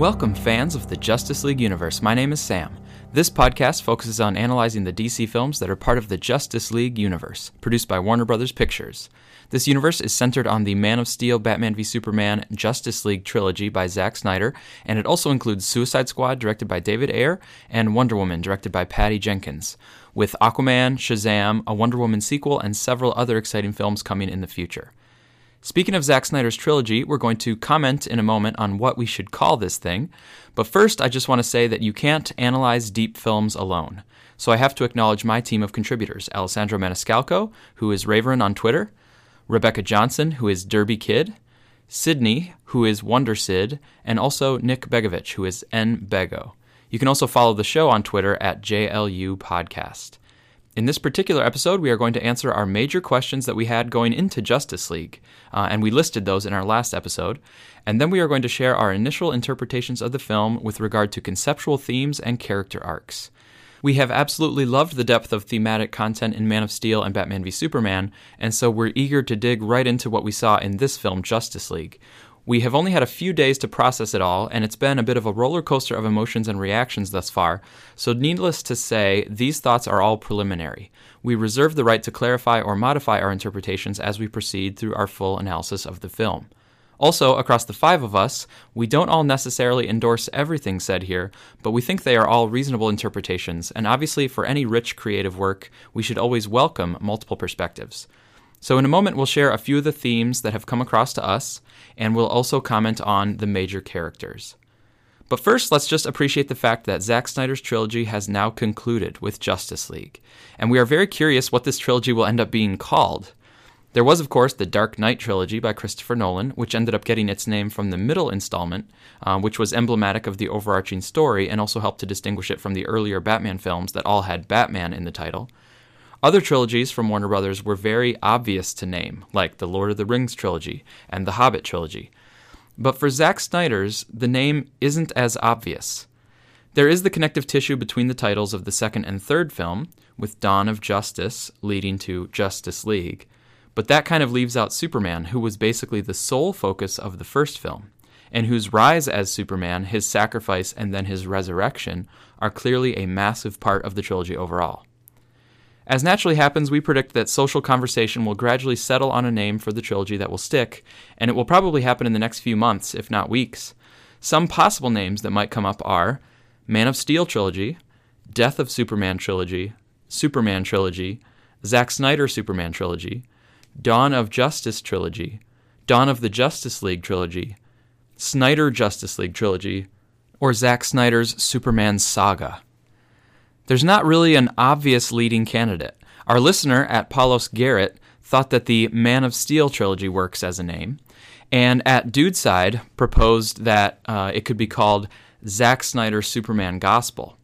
Welcome, fans of the Justice League universe. My name is Sam. This podcast focuses on analyzing the DC films that are part of the Justice League universe, produced by Warner Brothers Pictures. This universe is centered on the Man of Steel, Batman v Superman, Justice League trilogy by Zack Snyder, and it also includes Suicide Squad, directed by David Ayer, and Wonder Woman, directed by Patty Jenkins, with Aquaman, Shazam, a Wonder Woman sequel, and several other exciting films coming in the future. Speaking of Zack Snyder's trilogy, we're going to comment in a moment on what we should call this thing. But first, I just want to say that you can't analyze deep films alone. So I have to acknowledge my team of contributors Alessandro Maniscalco, who is Raven on Twitter, Rebecca Johnson, who is Derby Kid, Sydney, who is Wonder Sid, and also Nick Begovich, who is N Bego. You can also follow the show on Twitter at JLU Podcast. In this particular episode, we are going to answer our major questions that we had going into Justice League, uh, and we listed those in our last episode. And then we are going to share our initial interpretations of the film with regard to conceptual themes and character arcs. We have absolutely loved the depth of thematic content in Man of Steel and Batman v Superman, and so we're eager to dig right into what we saw in this film, Justice League. We have only had a few days to process it all, and it's been a bit of a roller coaster of emotions and reactions thus far, so needless to say, these thoughts are all preliminary. We reserve the right to clarify or modify our interpretations as we proceed through our full analysis of the film. Also, across the five of us, we don't all necessarily endorse everything said here, but we think they are all reasonable interpretations, and obviously, for any rich creative work, we should always welcome multiple perspectives. So, in a moment, we'll share a few of the themes that have come across to us, and we'll also comment on the major characters. But first, let's just appreciate the fact that Zack Snyder's trilogy has now concluded with Justice League, and we are very curious what this trilogy will end up being called. There was, of course, the Dark Knight trilogy by Christopher Nolan, which ended up getting its name from the middle installment, uh, which was emblematic of the overarching story and also helped to distinguish it from the earlier Batman films that all had Batman in the title. Other trilogies from Warner Brothers were very obvious to name, like the Lord of the Rings trilogy and the Hobbit trilogy. But for Zack Snyder's, the name isn't as obvious. There is the connective tissue between the titles of the second and third film, with Dawn of Justice leading to Justice League, but that kind of leaves out Superman, who was basically the sole focus of the first film, and whose rise as Superman, his sacrifice, and then his resurrection are clearly a massive part of the trilogy overall. As naturally happens, we predict that social conversation will gradually settle on a name for the trilogy that will stick, and it will probably happen in the next few months, if not weeks. Some possible names that might come up are Man of Steel trilogy, Death of Superman trilogy, Superman trilogy, Zack Snyder Superman trilogy, Dawn of Justice trilogy, Dawn of the Justice League trilogy, Snyder Justice League trilogy, or Zack Snyder's Superman saga. There's not really an obvious leading candidate. Our listener at Paulos Garrett thought that the Man of Steel trilogy works as a name, and at Dudeside proposed that uh, it could be called Zack Snyder Superman Gospel.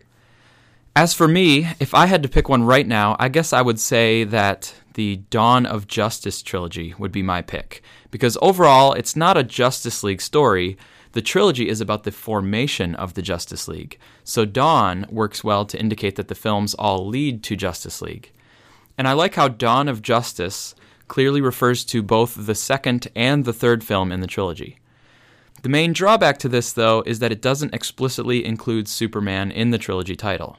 As for me, if I had to pick one right now, I guess I would say that the Dawn of Justice trilogy would be my pick. Because overall, it's not a Justice League story, the trilogy is about the formation of the Justice League, so Dawn works well to indicate that the films all lead to Justice League. And I like how Dawn of Justice clearly refers to both the second and the third film in the trilogy. The main drawback to this, though, is that it doesn't explicitly include Superman in the trilogy title.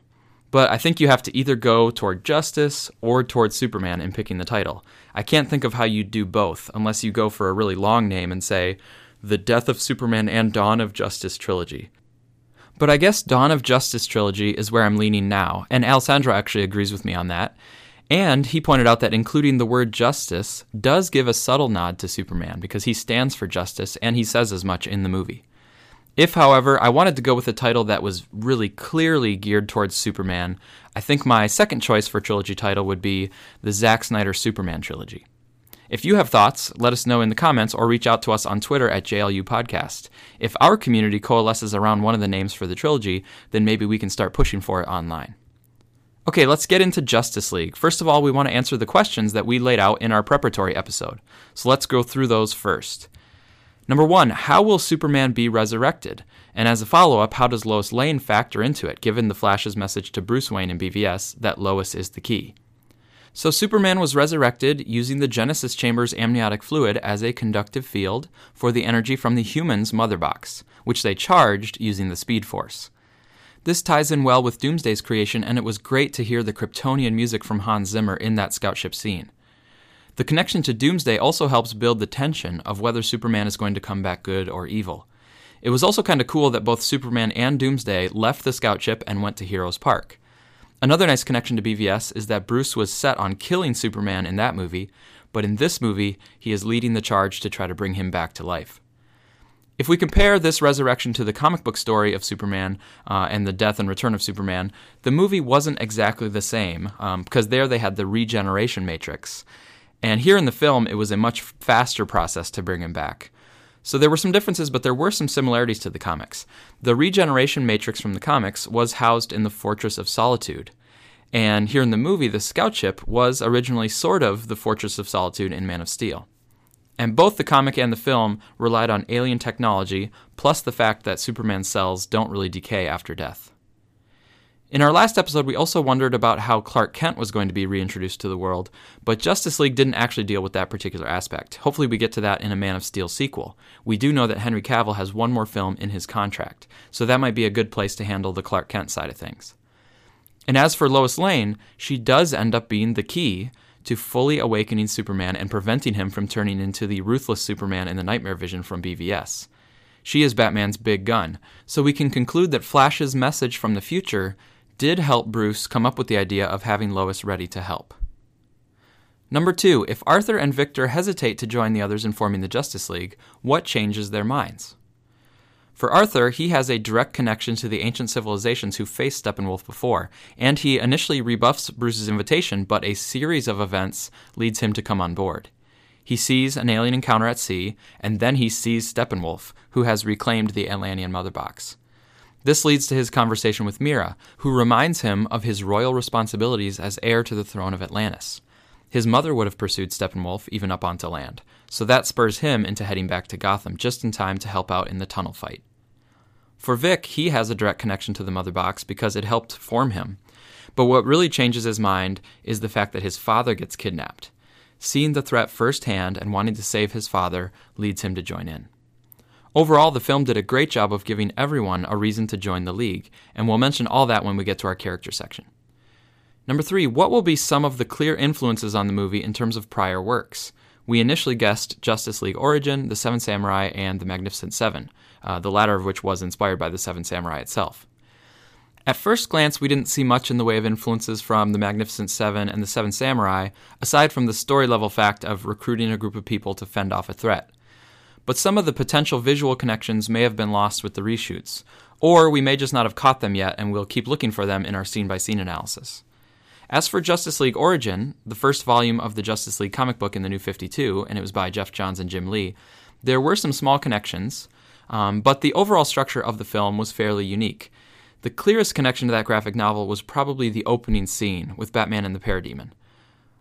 But I think you have to either go toward Justice or toward Superman in picking the title. I can't think of how you'd do both unless you go for a really long name and say, the Death of Superman and Dawn of Justice trilogy. But I guess Dawn of Justice trilogy is where I'm leaning now, and Alessandro actually agrees with me on that. And he pointed out that including the word justice does give a subtle nod to Superman because he stands for justice and he says as much in the movie. If, however, I wanted to go with a title that was really clearly geared towards Superman, I think my second choice for trilogy title would be the Zack Snyder Superman trilogy. If you have thoughts, let us know in the comments or reach out to us on Twitter at JLU Podcast. If our community coalesces around one of the names for the trilogy, then maybe we can start pushing for it online. Okay, let's get into Justice League. First of all, we want to answer the questions that we laid out in our preparatory episode. So let's go through those first. Number one, how will Superman be resurrected? And as a follow up, how does Lois Lane factor into it, given the Flash's message to Bruce Wayne in BVS that Lois is the key? So Superman was resurrected using the Genesis Chamber's amniotic fluid as a conductive field for the energy from the human's mother box, which they charged using the Speed Force. This ties in well with Doomsday's creation, and it was great to hear the Kryptonian music from Hans Zimmer in that scoutship scene. The connection to Doomsday also helps build the tension of whether Superman is going to come back good or evil. It was also kind of cool that both Superman and Doomsday left the scout ship and went to Heroes Park. Another nice connection to BVS is that Bruce was set on killing Superman in that movie, but in this movie, he is leading the charge to try to bring him back to life. If we compare this resurrection to the comic book story of Superman uh, and the death and return of Superman, the movie wasn't exactly the same um, because there they had the regeneration matrix. And here in the film, it was a much faster process to bring him back. So there were some differences, but there were some similarities to the comics. The regeneration matrix from the comics was housed in the Fortress of Solitude. And here in the movie, the scout ship was originally sort of the Fortress of Solitude in Man of Steel. And both the comic and the film relied on alien technology, plus the fact that Superman's cells don't really decay after death. In our last episode, we also wondered about how Clark Kent was going to be reintroduced to the world, but Justice League didn't actually deal with that particular aspect. Hopefully, we get to that in a Man of Steel sequel. We do know that Henry Cavill has one more film in his contract, so that might be a good place to handle the Clark Kent side of things. And as for Lois Lane, she does end up being the key to fully awakening Superman and preventing him from turning into the ruthless Superman in the Nightmare Vision from BVS. She is Batman's big gun, so we can conclude that Flash's message from the future did help Bruce come up with the idea of having Lois ready to help. Number two, if Arthur and Victor hesitate to join the others in forming the Justice League, what changes their minds? For Arthur, he has a direct connection to the ancient civilizations who faced Steppenwolf before, and he initially rebuffs Bruce's invitation, but a series of events leads him to come on board. He sees an alien encounter at sea, and then he sees Steppenwolf, who has reclaimed the Atlantean mother box. This leads to his conversation with Mira, who reminds him of his royal responsibilities as heir to the throne of Atlantis. His mother would have pursued Steppenwolf even up onto land, so that spurs him into heading back to Gotham just in time to help out in the tunnel fight. For Vic, he has a direct connection to the mother box because it helped form him. But what really changes his mind is the fact that his father gets kidnapped. Seeing the threat firsthand and wanting to save his father leads him to join in. Overall, the film did a great job of giving everyone a reason to join the League, and we'll mention all that when we get to our character section. Number three, what will be some of the clear influences on the movie in terms of prior works? We initially guessed Justice League Origin, The Seven Samurai, and The Magnificent Seven, uh, the latter of which was inspired by The Seven Samurai itself. At first glance, we didn't see much in the way of influences from The Magnificent Seven and The Seven Samurai, aside from the story level fact of recruiting a group of people to fend off a threat but some of the potential visual connections may have been lost with the reshoots, or we may just not have caught them yet and we'll keep looking for them in our scene by scene analysis. As for Justice League Origin, the first volume of the Justice League comic book in the New 52, and it was by Geoff Johns and Jim Lee, there were some small connections, um, but the overall structure of the film was fairly unique. The clearest connection to that graphic novel was probably the opening scene with Batman and the Parademon.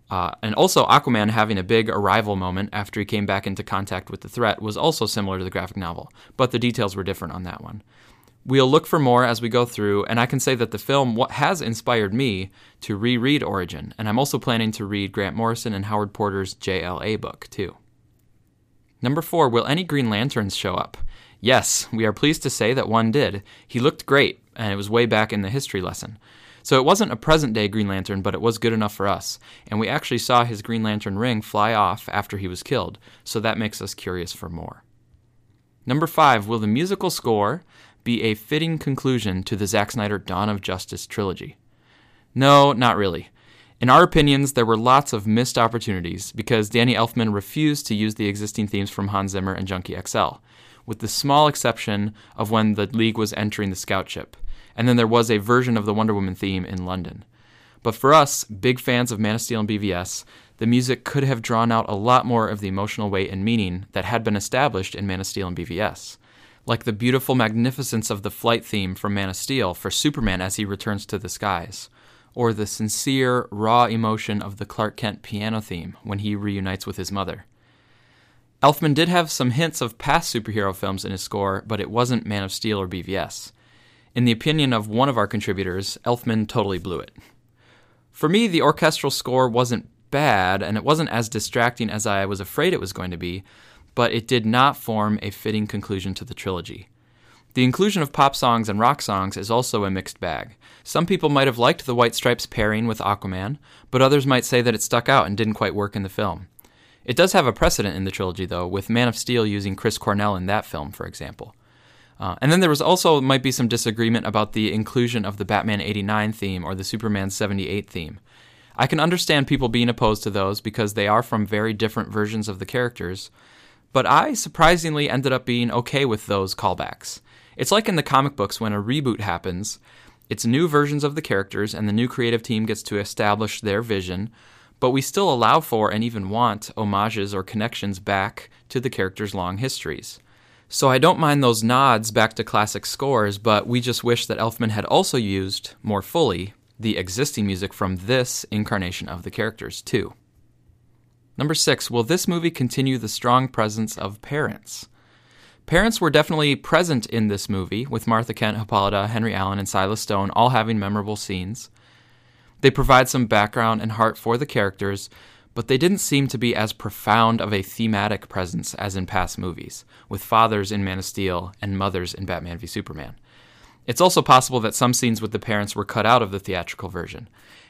Uh, and also, Aquaman having a big arrival moment after he came back into contact with the threat was also similar to the graphic novel, but the details were different on that one. We'll look for more as we go through, and I can say that the film has inspired me to reread Origin, and I'm also planning to read Grant Morrison and Howard Porter's JLA book, too. Number four, will any Green Lanterns show up? Yes, we are pleased to say that one did. He looked great, and it was way back in the history lesson. So it wasn't a present day Green Lantern, but it was good enough for us. And we actually saw his Green Lantern ring fly off after he was killed, so that makes us curious for more. Number five, will the musical score be a fitting conclusion to the Zack Snyder Dawn of Justice trilogy? No, not really. In our opinions, there were lots of missed opportunities because Danny Elfman refused to use the existing themes from Hans Zimmer and Junkie XL, with the small exception of when the League was entering the scout ship and then there was a version of the Wonder Woman theme in London. But for us, big fans of Man of Steel and BVS, the music could have drawn out a lot more of the emotional weight and meaning that had been established in Man of Steel and BVS. Like the beautiful magnificence of the flight theme from Man of Steel for Superman as he returns to the skies, or the sincere, raw emotion of the Clark Kent piano theme when he reunites with his mother. Elfman did have some hints of past superhero films in his score, but it wasn't Man of Steel or BVS. In the opinion of one of our contributors, Elfman totally blew it. For me, the orchestral score wasn't bad, and it wasn't as distracting as I was afraid it was going to be, but it did not form a fitting conclusion to the trilogy. The inclusion of pop songs and rock songs is also a mixed bag. Some people might have liked the White Stripes pairing with Aquaman, but others might say that it stuck out and didn't quite work in the film. It does have a precedent in the trilogy, though, with Man of Steel using Chris Cornell in that film, for example. Uh, and then there was also might be some disagreement about the inclusion of the Batman 89 theme or the Superman 78 theme. I can understand people being opposed to those because they are from very different versions of the characters, but I surprisingly ended up being okay with those callbacks. It's like in the comic books when a reboot happens, it's new versions of the characters and the new creative team gets to establish their vision, but we still allow for and even want homages or connections back to the characters' long histories. So I don't mind those nods back to classic scores, but we just wish that Elfman had also used, more fully, the existing music from this incarnation of the characters, too. Number six, will this movie continue the strong presence of parents? Parents were definitely present in this movie, with Martha Kent, Hippolyta, Henry Allen, and Silas Stone all having memorable scenes. They provide some background and heart for the characters, but they didn't seem to be as profound of a thematic presence as in past movies, with fathers in Man of Steel and mothers in Batman v Superman. It's also possible that some scenes with the parents were cut out of the theatrical version.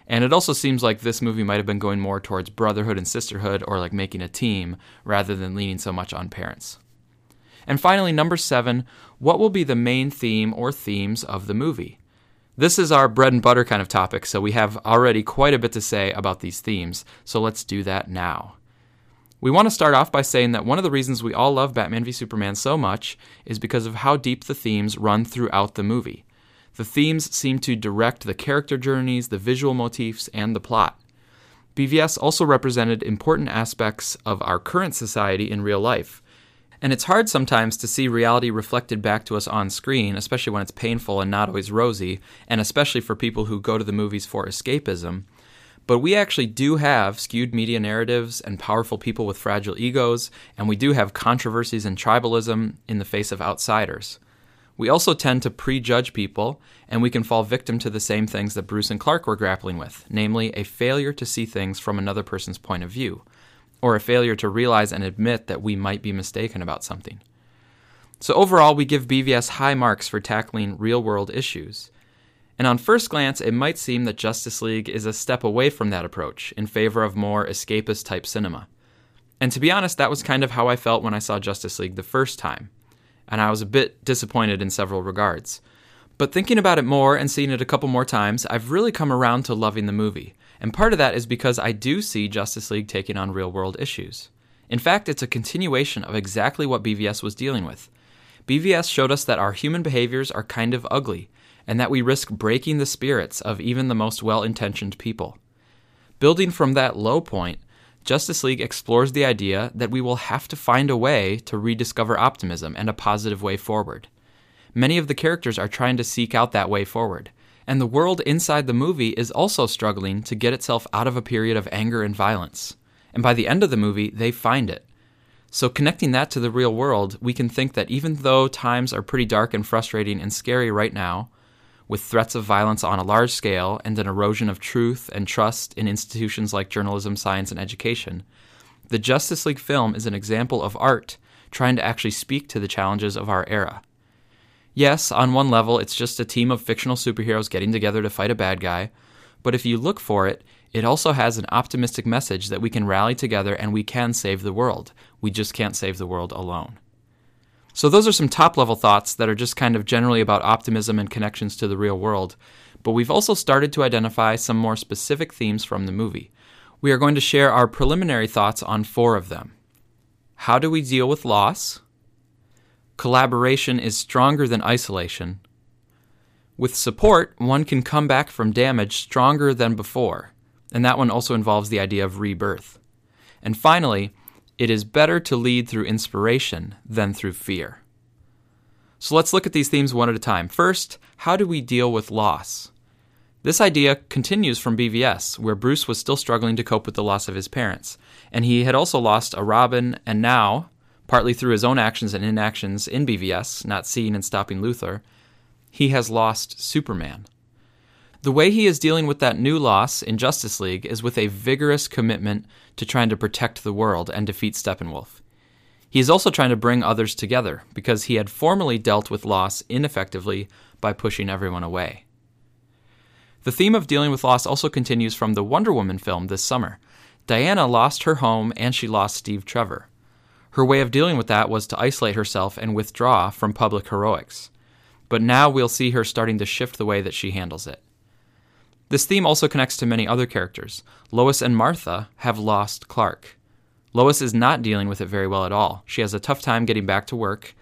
And it also seems like this movie might have been going more towards brotherhood and sisterhood or like making a team rather than leaning so much on parents. And finally, number seven, what will be the main theme or themes of the movie? This is our bread and butter kind of topic, so we have already quite a bit to say about these themes, so let's do that now. We want to start off by saying that one of the reasons we all love Batman v Superman so much is because of how deep the themes run throughout the movie. The themes seem to direct the character journeys, the visual motifs, and the plot. BVS also represented important aspects of our current society in real life, and it's hard sometimes to see reality reflected back to us on screen, especially when it's painful and not always rosy, and especially for people who go to the movies for escapism. But we actually do have skewed media narratives and powerful people with fragile egos, and we do have controversies and tribalism in the face of outsiders. We also tend to prejudge people, and we can fall victim to the same things that Bruce and Clark were grappling with, namely a failure to see things from another person's point of view or a failure to realize and admit that we might be mistaken about something. So, overall, we give BVS high marks for tackling real world issues. And on first glance, it might seem that Justice League is a step away from that approach in favor of more escapist type cinema. And to be honest, that was kind of how I felt when I saw Justice League the first time. And I was a bit disappointed in several regards. But thinking about it more and seeing it a couple more times, I've really come around to loving the movie. And part of that is because I do see Justice League taking on real world issues. In fact, it's a continuation of exactly what BVS was dealing with. BVS showed us that our human behaviors are kind of ugly, and that we risk breaking the spirits of even the most well intentioned people. Building from that low point, Justice League explores the idea that we will have to find a way to rediscover optimism and a positive way forward. Many of the characters are trying to seek out that way forward, and the world inside the movie is also struggling to get itself out of a period of anger and violence. And by the end of the movie, they find it. So, connecting that to the real world, we can think that even though times are pretty dark and frustrating and scary right now, with threats of violence on a large scale and an erosion of truth and trust in institutions like journalism, science, and education, the Justice League film is an example of art trying to actually speak to the challenges of our era. Yes, on one level, it's just a team of fictional superheroes getting together to fight a bad guy, but if you look for it, it also has an optimistic message that we can rally together and we can save the world. We just can't save the world alone. So, those are some top level thoughts that are just kind of generally about optimism and connections to the real world, but we've also started to identify some more specific themes from the movie. We are going to share our preliminary thoughts on four of them. How do we deal with loss? Collaboration is stronger than isolation. With support, one can come back from damage stronger than before, and that one also involves the idea of rebirth. And finally, it is better to lead through inspiration than through fear. So let's look at these themes one at a time. First, how do we deal with loss? This idea continues from BVS, where Bruce was still struggling to cope with the loss of his parents, and he had also lost a Robin and now, partly through his own actions and inactions in BVS, not seeing and stopping Luther, he has lost Superman. The way he is dealing with that new loss in Justice League is with a vigorous commitment to trying to protect the world and defeat Steppenwolf. He is also trying to bring others together because he had formerly dealt with loss ineffectively by pushing everyone away. The theme of dealing with loss also continues from the Wonder Woman film this summer. Diana lost her home and she lost Steve Trevor. Her way of dealing with that was to isolate herself and withdraw from public heroics. But now we'll see her starting to shift the way that she handles it. This theme also connects to many other characters. Lois and Martha have lost Clark. Lois is not dealing with it very well at all. She has a tough time getting back to work,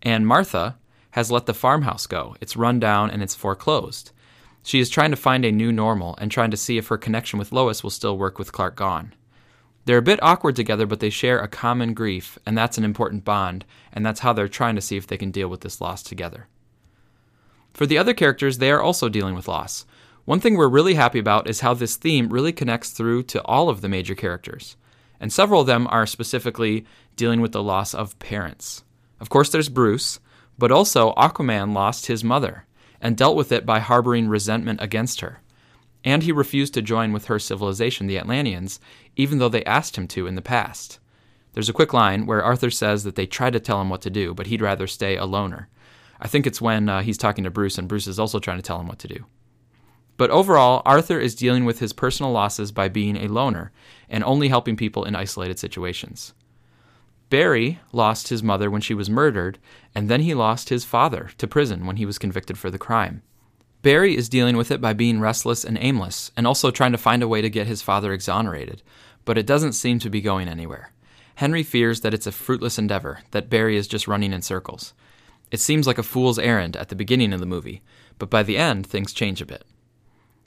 and Martha has let the farmhouse go. It's run down and it's foreclosed. She is trying to find a new normal and trying to see if her connection with Lois will still work with Clark gone. They're a bit awkward together, but they share a common grief, and that's an important bond, and that's how they're trying to see if they can deal with this loss together. For the other characters, they are also dealing with loss. One thing we're really happy about is how this theme really connects through to all of the major characters. And several of them are specifically dealing with the loss of parents. Of course, there's Bruce, but also Aquaman lost his mother and dealt with it by harboring resentment against her. And he refused to join with her civilization, the Atlanteans, even though they asked him to in the past. There's a quick line where Arthur says that they tried to tell him what to do, but he'd rather stay a loner. I think it's when uh, he's talking to Bruce, and Bruce is also trying to tell him what to do. But overall, Arthur is dealing with his personal losses by being a loner and only helping people in isolated situations. Barry lost his mother when she was murdered, and then he lost his father to prison when he was convicted for the crime. Barry is dealing with it by being restless and aimless, and also trying to find a way to get his father exonerated, but it doesn't seem to be going anywhere. Henry fears that it's a fruitless endeavor, that Barry is just running in circles. It seems like a fool's errand at the beginning of the movie, but by the end, things change a bit.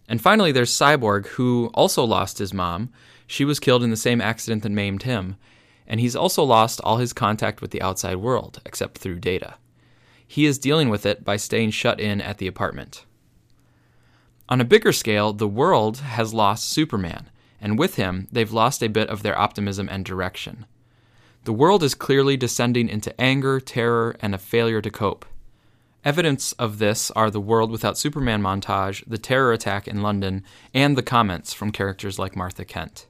And finally, there's Cyborg, who also lost his mom. She was killed in the same accident that maimed him, and he's also lost all his contact with the outside world, except through data. He is dealing with it by staying shut in at the apartment. On a bigger scale, the world has lost Superman, and with him, they've lost a bit of their optimism and direction. The world is clearly descending into anger, terror, and a failure to cope. Evidence of this are the World Without Superman montage, the terror attack in London, and the comments from characters like Martha Kent.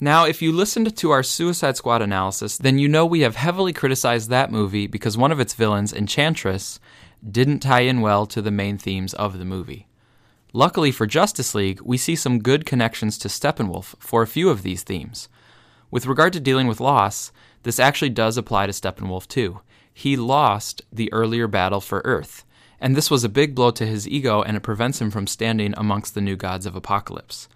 Now, if you listened to our Suicide Squad analysis, then you know we have heavily criticized that movie because one of its villains, Enchantress, didn't tie in well to the main themes of the movie. Luckily for Justice League, we see some good connections to Steppenwolf for a few of these themes. With regard to dealing with loss, this actually does apply to Steppenwolf too he lost the earlier battle for Earth, and this was a big blow to his ego and it prevents him from standing amongst the new gods of Apokolips.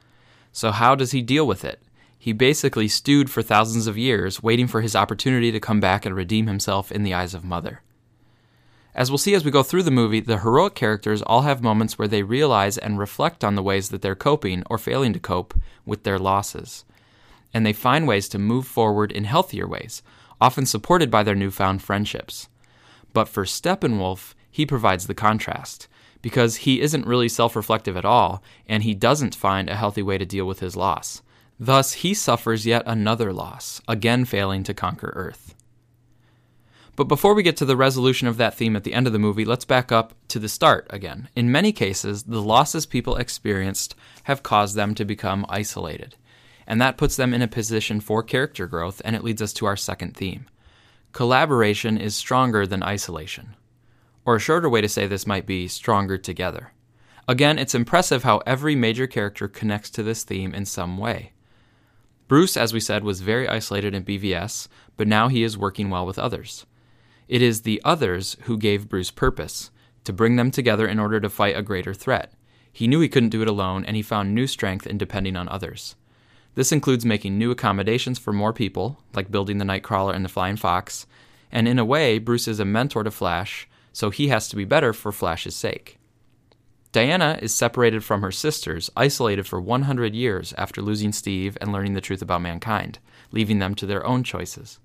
So, how does he deal with it? He basically stewed for thousands of years, waiting for his opportunity to come back and redeem himself in the eyes of Mother. As we'll see as we go through the movie, the heroic characters all have moments where they realize and reflect on the ways that they're coping or failing to cope with their losses. And they find ways to move forward in healthier ways, often supported by their newfound friendships. But for Steppenwolf, he provides the contrast, because he isn't really self reflective at all, and he doesn't find a healthy way to deal with his loss. Thus, he suffers yet another loss, again failing to conquer Earth. But before we get to the resolution of that theme at the end of the movie, let's back up to the start again. In many cases, the losses people experienced have caused them to become isolated and that puts them in a position for character growth, and it leads us to our second theme. Collaboration is stronger than isolation. Or a shorter way to say this might be stronger together. Again, it's impressive how every major character connects to this theme in some way. Bruce, as we said, was very isolated in BVS, but now he is working well with others. It is the others who gave Bruce purpose, to bring them together in order to fight a greater threat. He knew he couldn't do it alone, and he found new strength in depending on others. This includes making new accommodations for more people, like building the Knightcrawler and the Flying Fox, and in a way, Bruce is a mentor to Flash, so he has to be better for Flash's sake. Diana is separated from her sisters, isolated for 100 years after losing Steve and learning the truth about mankind, leaving them to their own choices.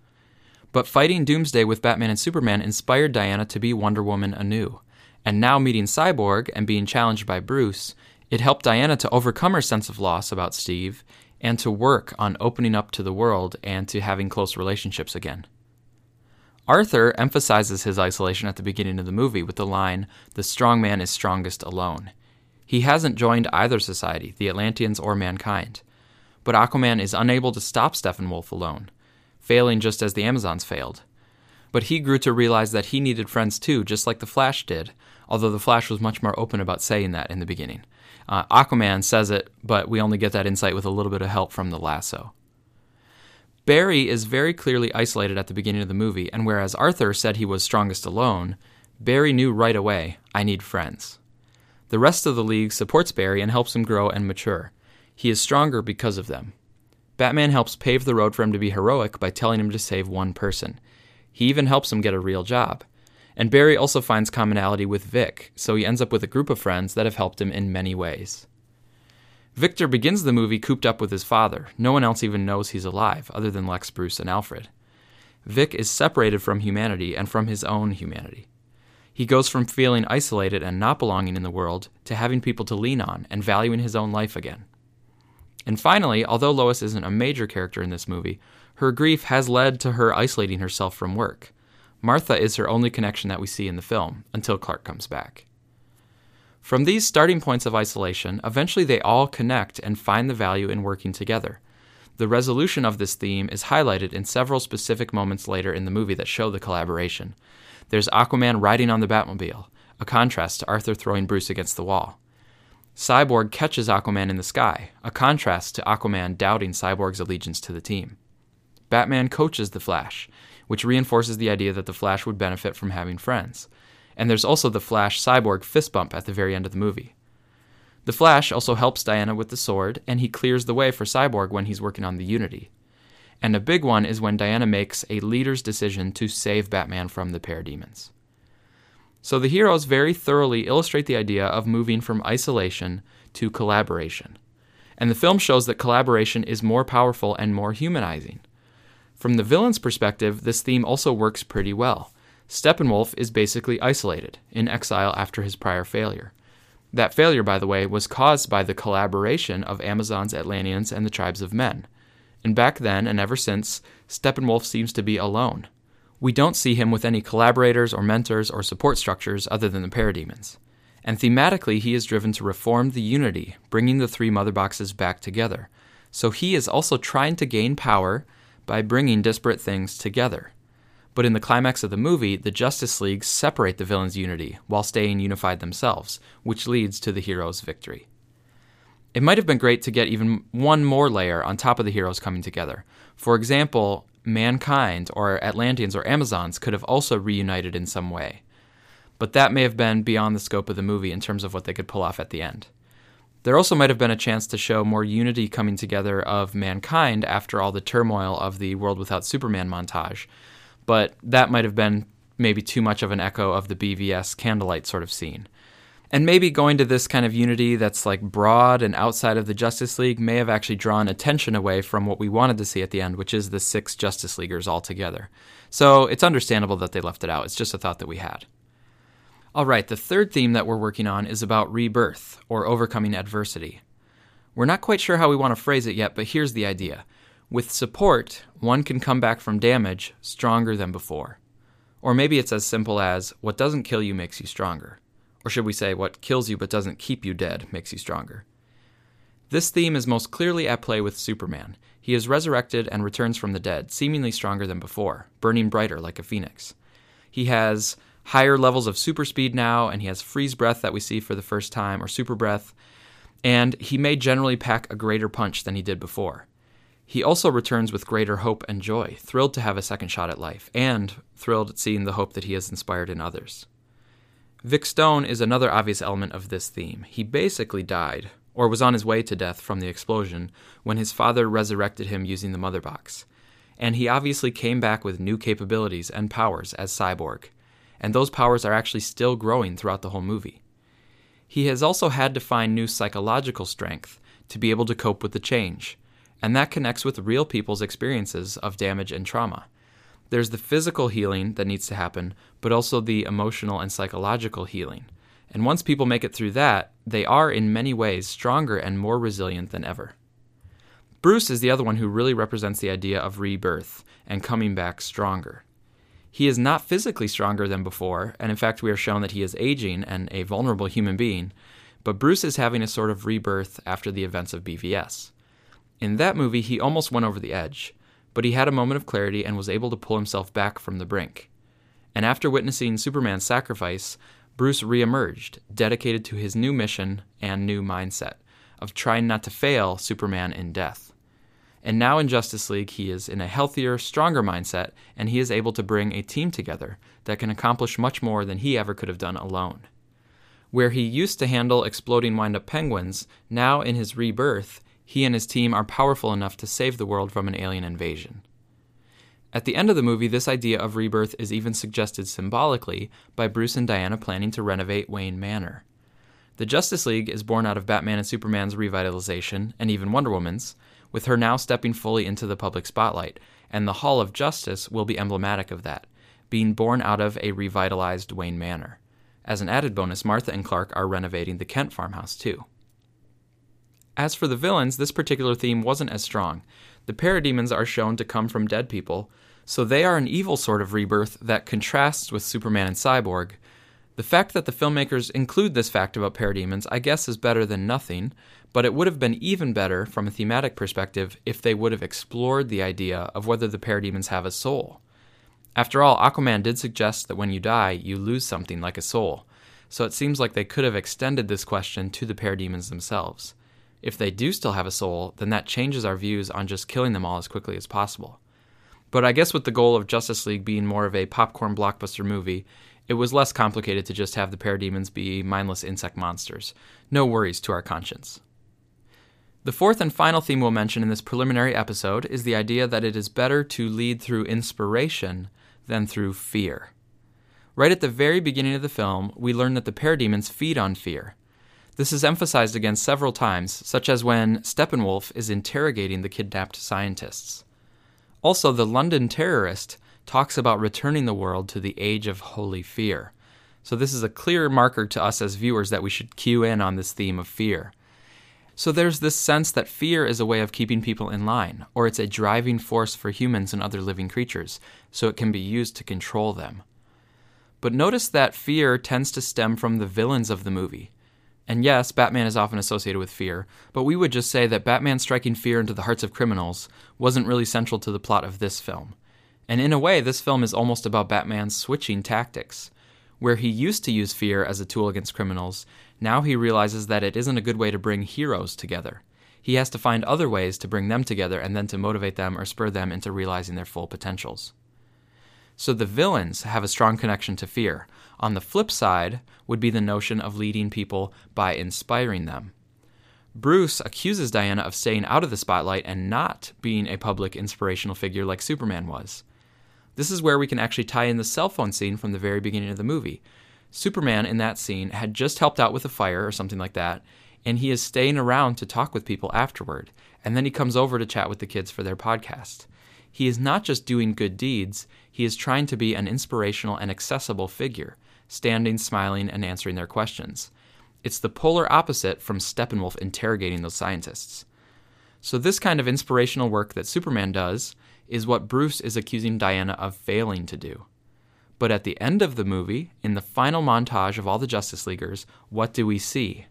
But fighting Doomsday with Batman and Superman inspired Diana to be Wonder Woman anew. And now meeting Cyborg and being challenged by Bruce, it helped Diana to overcome her sense of loss about Steve and to work on opening up to the world and to having close relationships again. Arthur emphasizes his isolation at the beginning of the movie with the line, The strong man is strongest alone. He hasn't joined either society, the Atlanteans or mankind. But Aquaman is unable to stop Steppenwolf alone, failing just as the Amazons failed. But he grew to realize that he needed friends too, just like the Flash did, although the Flash was much more open about saying that in the beginning. Uh, Aquaman says it, but we only get that insight with a little bit of help from the lasso. Barry is very clearly isolated at the beginning of the movie, and whereas Arthur said he was strongest alone, Barry knew right away, I need friends. The rest of the league supports Barry and helps him grow and mature. He is stronger because of them. Batman helps pave the road for him to be heroic by telling him to save one person. He even helps him get a real job. And Barry also finds commonality with Vic, so he ends up with a group of friends that have helped him in many ways. Victor begins the movie cooped up with his father. No one else even knows he's alive, other than Lex, Bruce, and Alfred. Vic is separated from humanity and from his own humanity. He goes from feeling isolated and not belonging in the world to having people to lean on and valuing his own life again. And finally, although Lois isn't a major character in this movie, her grief has led to her isolating herself from work. Martha is her only connection that we see in the film until Clark comes back. From these starting points of isolation, eventually they all connect and find the value in working together. The resolution of this theme is highlighted in several specific moments later in the movie that show the collaboration, there's Aquaman riding on the Batmobile, a contrast to Arthur throwing Bruce against the wall. Cyborg catches Aquaman in the sky, a contrast to Aquaman doubting Cyborg's allegiance to the team. Batman coaches the Flash, which reinforces the idea that the Flash would benefit from having friends. And there's also the Flash Cyborg fist bump at the very end of the movie. The Flash also helps Diana with the sword, and he clears the way for Cyborg when he's working on the Unity. And a big one is when Diana makes a leader's decision to save Batman from the parademons. So the heroes very thoroughly illustrate the idea of moving from isolation to collaboration. And the film shows that collaboration is more powerful and more humanizing. From the villain's perspective, this theme also works pretty well. Steppenwolf is basically isolated, in exile after his prior failure. That failure, by the way, was caused by the collaboration of Amazons, Atlanteans, and the tribes of men and back then and ever since, Steppenwolf seems to be alone. We don't see him with any collaborators or mentors or support structures other than the parademons. And thematically, he is driven to reform the unity, bringing the three mother boxes back together. So he is also trying to gain power by bringing disparate things together. But in the climax of the movie, the Justice League separate the villains' unity while staying unified themselves, which leads to the hero's victory. It might have been great to get even one more layer on top of the heroes coming together. For example, mankind or Atlanteans or Amazons could have also reunited in some way. But that may have been beyond the scope of the movie in terms of what they could pull off at the end. There also might have been a chance to show more unity coming together of mankind after all the turmoil of the World Without Superman montage, but that might have been maybe too much of an echo of the BVS candlelight sort of scene. And maybe going to this kind of unity that's like broad and outside of the Justice League may have actually drawn attention away from what we wanted to see at the end, which is the six Justice Leaguers all together. So it's understandable that they left it out. It's just a thought that we had. All right, the third theme that we're working on is about rebirth or overcoming adversity. We're not quite sure how we want to phrase it yet, but here's the idea. With support, one can come back from damage stronger than before. Or maybe it's as simple as what doesn't kill you makes you stronger. Or should we say, what kills you but doesn't keep you dead makes you stronger? This theme is most clearly at play with Superman. He is resurrected and returns from the dead, seemingly stronger than before, burning brighter like a phoenix. He has higher levels of super speed now, and he has freeze breath that we see for the first time, or super breath, and he may generally pack a greater punch than he did before. He also returns with greater hope and joy, thrilled to have a second shot at life, and thrilled at seeing the hope that he has inspired in others. Vic Stone is another obvious element of this theme. He basically died, or was on his way to death from the explosion, when his father resurrected him using the Mother Box. And he obviously came back with new capabilities and powers as Cyborg, and those powers are actually still growing throughout the whole movie. He has also had to find new psychological strength to be able to cope with the change, and that connects with real people's experiences of damage and trauma there's the physical healing that needs to happen, but also the emotional and psychological healing. And once people make it through that, they are in many ways stronger and more resilient than ever. Bruce is the other one who really represents the idea of rebirth and coming back stronger. He is not physically stronger than before, and in fact, we are shown that he is aging and a vulnerable human being, but Bruce is having a sort of rebirth after the events of BVS. In that movie, he almost went over the edge, but he had a moment of clarity and was able to pull himself back from the brink. And after witnessing Superman's sacrifice, Bruce reemerged, dedicated to his new mission and new mindset of trying not to fail Superman in death. And now in Justice League, he is in a healthier, stronger mindset, and he is able to bring a team together that can accomplish much more than he ever could have done alone. Where he used to handle exploding wind up penguins, now in his rebirth, he and his team are powerful enough to save the world from an alien invasion. At the end of the movie, this idea of rebirth is even suggested symbolically by Bruce and Diana planning to renovate Wayne Manor. The Justice League is born out of Batman and Superman's revitalization, and even Wonder Woman's, with her now stepping fully into the public spotlight, and the Hall of Justice will be emblematic of that, being born out of a revitalized Wayne Manor. As an added bonus, Martha and Clark are renovating the Kent farmhouse too. As for the villains, this particular theme wasn't as strong. The parademons are shown to come from dead people, so they are an evil sort of rebirth that contrasts with Superman and Cyborg. The fact that the filmmakers include this fact about parademons, I guess, is better than nothing, but it would have been even better from a thematic perspective if they would have explored the idea of whether the parademons have a soul. After all, Aquaman did suggest that when you die, you lose something like a soul, so it seems like they could have extended this question to the parademons themselves. If they do still have a soul, then that changes our views on just killing them all as quickly as possible. But I guess with the goal of Justice League being more of a popcorn blockbuster movie, it was less complicated to just have the parademons be mindless insect monsters. No worries to our conscience. The fourth and final theme we'll mention in this preliminary episode is the idea that it is better to lead through inspiration than through fear. Right at the very beginning of the film, we learn that the parademons feed on fear. This is emphasized again several times, such as when Steppenwolf is interrogating the kidnapped scientists. Also, the London terrorist talks about returning the world to the age of holy fear. So, this is a clear marker to us as viewers that we should cue in on this theme of fear. So there's this sense that fear is a way of keeping people in line, or it's a driving force for humans and other living creatures, so it can be used to control them. But notice that fear tends to stem from the villains of the movie. And yes, Batman is often associated with fear, but we would just say that Batman striking fear into the hearts of criminals wasn't really central to the plot of this film. And in a way, this film is almost about Batman switching tactics. Where he used to use fear as a tool against criminals, now he realizes that it isn't a good way to bring heroes together. He has to find other ways to bring them together and then to motivate them or spur them into realizing their full potentials. So the villains have a strong connection to fear. On the flip side would be the notion of leading people by inspiring them. Bruce accuses Diana of staying out of the spotlight and not being a public inspirational figure like Superman was. This is where we can actually tie in the cell phone scene from the very beginning of the movie. Superman in that scene had just helped out with a fire or something like that, and he is staying around to talk with people afterward, and then he comes over to chat with the kids for their podcast. He is not just doing good deeds, he is trying to be an inspirational and accessible figure, standing, smiling, and answering their questions. It's the polar opposite from Steppenwolf interrogating those scientists. So, this kind of inspirational work that Superman does is what Bruce is accusing Diana of failing to do. But at the end of the movie, in the final montage of all the Justice Leaguers, what do we see?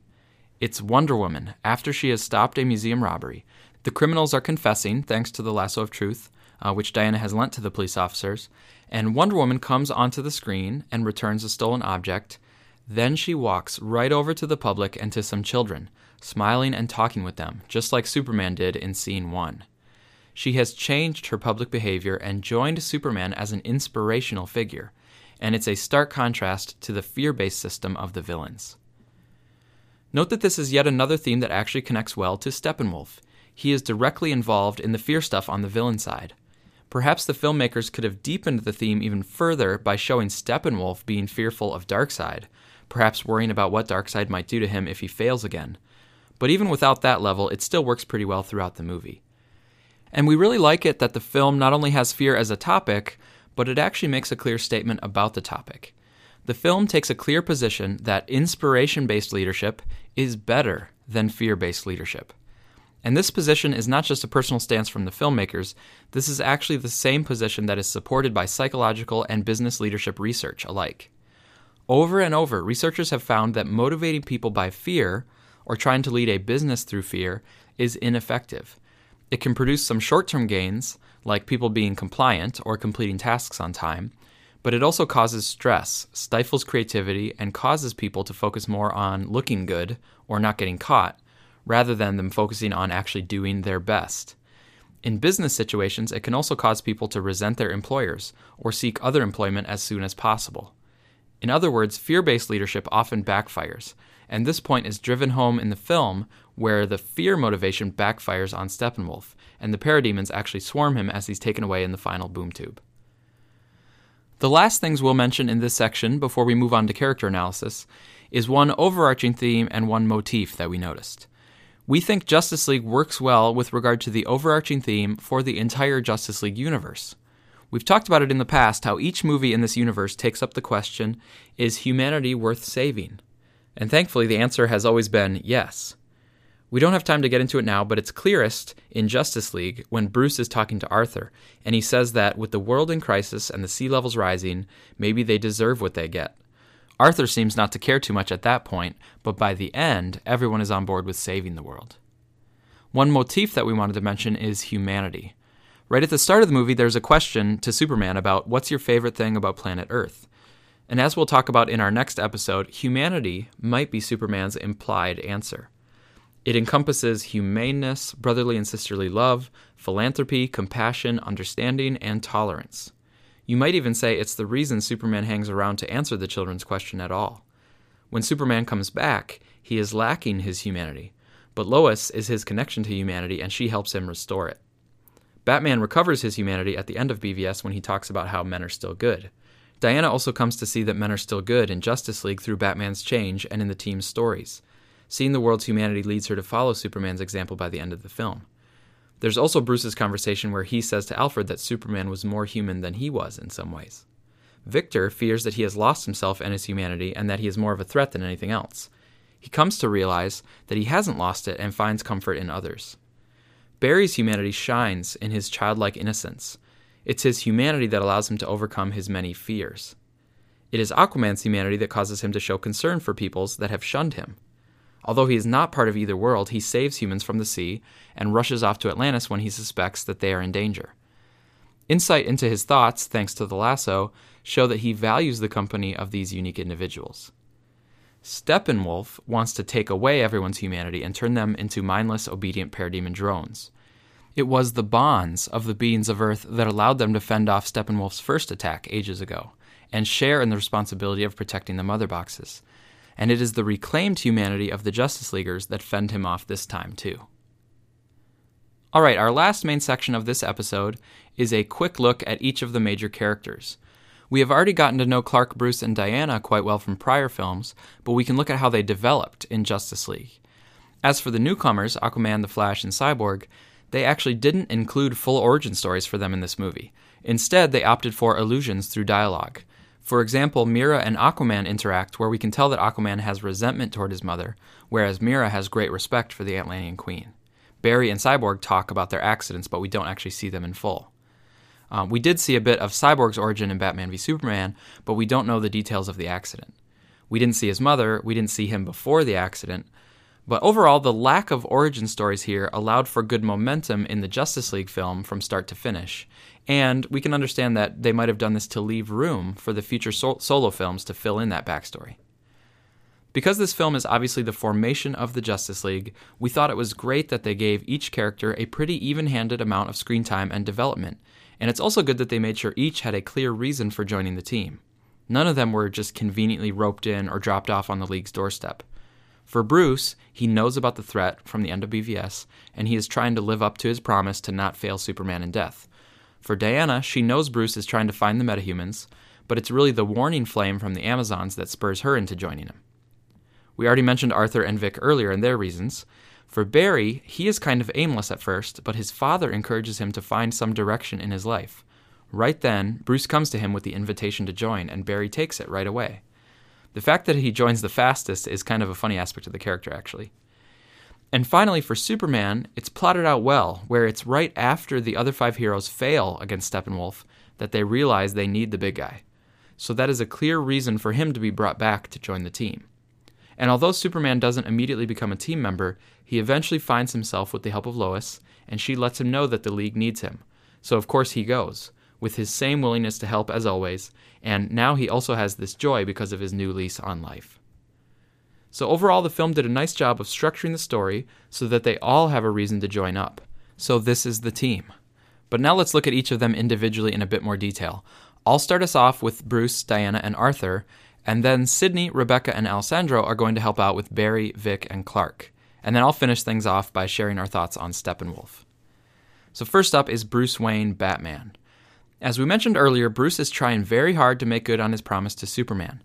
It's Wonder Woman after she has stopped a museum robbery. The criminals are confessing, thanks to the lasso of truth, uh, which Diana has lent to the police officers, and Wonder Woman comes onto the screen and returns a stolen object. Then she walks right over to the public and to some children, smiling and talking with them, just like Superman did in scene 1. She has changed her public behavior and joined Superman as an inspirational figure, and it's a stark contrast to the fear based system of the villains. Note that this is yet another theme that actually connects well to Steppenwolf. He is directly involved in the fear stuff on the villain side. Perhaps the filmmakers could have deepened the theme even further by showing Steppenwolf being fearful of Darkseid, perhaps worrying about what Darkseid might do to him if he fails again. But even without that level, it still works pretty well throughout the movie. And we really like it that the film not only has fear as a topic, but it actually makes a clear statement about the topic. The film takes a clear position that inspiration based leadership is better than fear based leadership. And this position is not just a personal stance from the filmmakers, this is actually the same position that is supported by psychological and business leadership research alike. Over and over, researchers have found that motivating people by fear, or trying to lead a business through fear, is ineffective. It can produce some short term gains, like people being compliant or completing tasks on time, but it also causes stress, stifles creativity, and causes people to focus more on looking good or not getting caught, rather than them focusing on actually doing their best. In business situations, it can also cause people to resent their employers or seek other employment as soon as possible. In other words, fear based leadership often backfires, and this point is driven home in the film where the fear motivation backfires on Steppenwolf, and the parademons actually swarm him as he's taken away in the final boom tube. The last things we'll mention in this section before we move on to character analysis is one overarching theme and one motif that we noticed. We think Justice League works well with regard to the overarching theme for the entire Justice League universe. We've talked about it in the past how each movie in this universe takes up the question is humanity worth saving? And thankfully, the answer has always been yes. We don't have time to get into it now, but it's clearest in Justice League when Bruce is talking to Arthur, and he says that with the world in crisis and the sea levels rising, maybe they deserve what they get. Arthur seems not to care too much at that point, but by the end, everyone is on board with saving the world. One motif that we wanted to mention is humanity. Right at the start of the movie, there's a question to Superman about what's your favorite thing about planet Earth? And as we'll talk about in our next episode, humanity might be Superman's implied answer. It encompasses humaneness, brotherly and sisterly love, philanthropy, compassion, understanding, and tolerance. You might even say it's the reason Superman hangs around to answer the children's question at all. When Superman comes back, he is lacking his humanity, but Lois is his connection to humanity and she helps him restore it. Batman recovers his humanity at the end of BVS when he talks about how men are still good. Diana also comes to see that men are still good in Justice League through Batman's change and in the team's stories. Seeing the world's humanity leads her to follow Superman's example by the end of the film. There's also Bruce's conversation where he says to Alfred that Superman was more human than he was in some ways. Victor fears that he has lost himself and his humanity and that he is more of a threat than anything else. He comes to realize that he hasn't lost it and finds comfort in others. Barry's humanity shines in his childlike innocence. It's his humanity that allows him to overcome his many fears. It is Aquaman's humanity that causes him to show concern for peoples that have shunned him. Although he is not part of either world, he saves humans from the sea and rushes off to Atlantis when he suspects that they are in danger. Insight into his thoughts, thanks to the lasso, show that he values the company of these unique individuals. Steppenwolf wants to take away everyone's humanity and turn them into mindless, obedient parademon drones. It was the bonds of the beings of Earth that allowed them to fend off Steppenwolf's first attack ages ago, and share in the responsibility of protecting the mother boxes and it is the reclaimed humanity of the Justice Leaguers that fend him off this time, too. Alright, our last main section of this episode is a quick look at each of the major characters. We have already gotten to know Clark, Bruce, and Diana quite well from prior films, but we can look at how they developed in Justice League. As for the newcomers, Aquaman, The Flash, and Cyborg, they actually didn't include full origin stories for them in this movie. Instead, they opted for allusions through dialogue. For example, Mera and Aquaman interact where we can tell that Aquaman has resentment toward his mother, whereas Mera has great respect for the Atlantean Queen. Barry and Cyborg talk about their accidents, but we don't actually see them in full. Um, we did see a bit of Cyborg's origin in Batman v Superman, but we don't know the details of the accident. We didn't see his mother, we didn't see him before the accident, but overall, the lack of origin stories here allowed for good momentum in the Justice League film from start to finish, and we can understand that they might have done this to leave room for the future sol- solo films to fill in that backstory. Because this film is obviously the formation of the Justice League, we thought it was great that they gave each character a pretty even handed amount of screen time and development, and it's also good that they made sure each had a clear reason for joining the team. None of them were just conveniently roped in or dropped off on the League's doorstep. For Bruce, he knows about the threat from the BVS, and he is trying to live up to his promise to not fail Superman in death. For Diana, she knows Bruce is trying to find the metahumans, but it's really the warning flame from the Amazons that spurs her into joining him. We already mentioned Arthur and Vic earlier and their reasons. For Barry, he is kind of aimless at first, but his father encourages him to find some direction in his life. Right then, Bruce comes to him with the invitation to join, and Barry takes it right away. The fact that he joins the fastest is kind of a funny aspect of the character, actually. And finally, for Superman, it's plotted out well, where it's right after the other five heroes fail against Steppenwolf that they realize they need the big guy. so that is a clear reason for him to be brought back to join the team. And although Superman doesn't immediately become a team member, he eventually finds himself with the help of Lois, and she lets him know that the League needs him. So of course he goes, with his same willingness to help as always, and now he also has this joy because of his new lease on life. So overall, the film did a nice job of structuring the story so that they all have a reason to join up. So this is the team. But now let's look at each of them individually in a bit more detail. I'll start us off with Bruce, Diana, and Arthur, and then Sidney, Rebecca, and Alessandro are going to help out with Barry, Vic, and Clark. And then I'll finish things off by sharing our thoughts on Steppenwolf. So, first up is Bruce Wayne, Batman. As we mentioned earlier, Bruce is trying very hard to make good on his promise to Superman.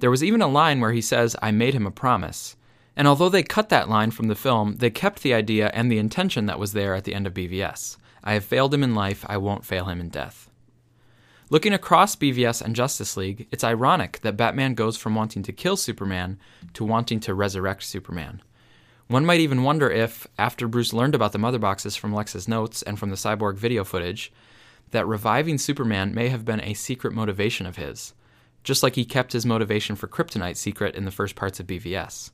There was even a line where he says, I made him a promise. And although they cut that line from the film, they kept the idea and the intention that was there at the end of BVS. I have failed him in life, I won't fail him in death. Looking across BVS and Justice League, it's ironic that Batman goes from wanting to kill Superman to wanting to resurrect Superman. One might even wonder if, after Bruce learned about the mother boxes from Lex's notes and from the cyborg video footage, that reviving Superman may have been a secret motivation of his, just like he kept his motivation for Kryptonite secret in the first parts of BVS.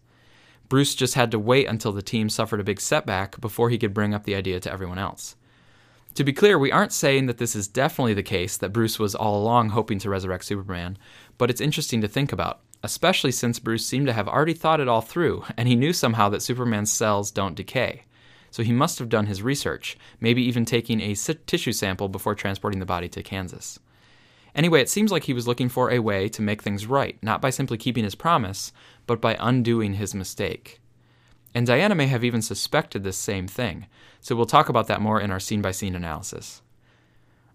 Bruce just had to wait until the team suffered a big setback before he could bring up the idea to everyone else. To be clear, we aren't saying that this is definitely the case that Bruce was all along hoping to resurrect Superman, but it's interesting to think about, especially since Bruce seemed to have already thought it all through, and he knew somehow that Superman's cells don't decay. So he must have done his research, maybe even taking a tissue sample before transporting the body to Kansas. Anyway, it seems like he was looking for a way to make things right, not by simply keeping his promise, but by undoing his mistake. And Diana may have even suspected this same thing, so we'll talk about that more in our scene by scene analysis.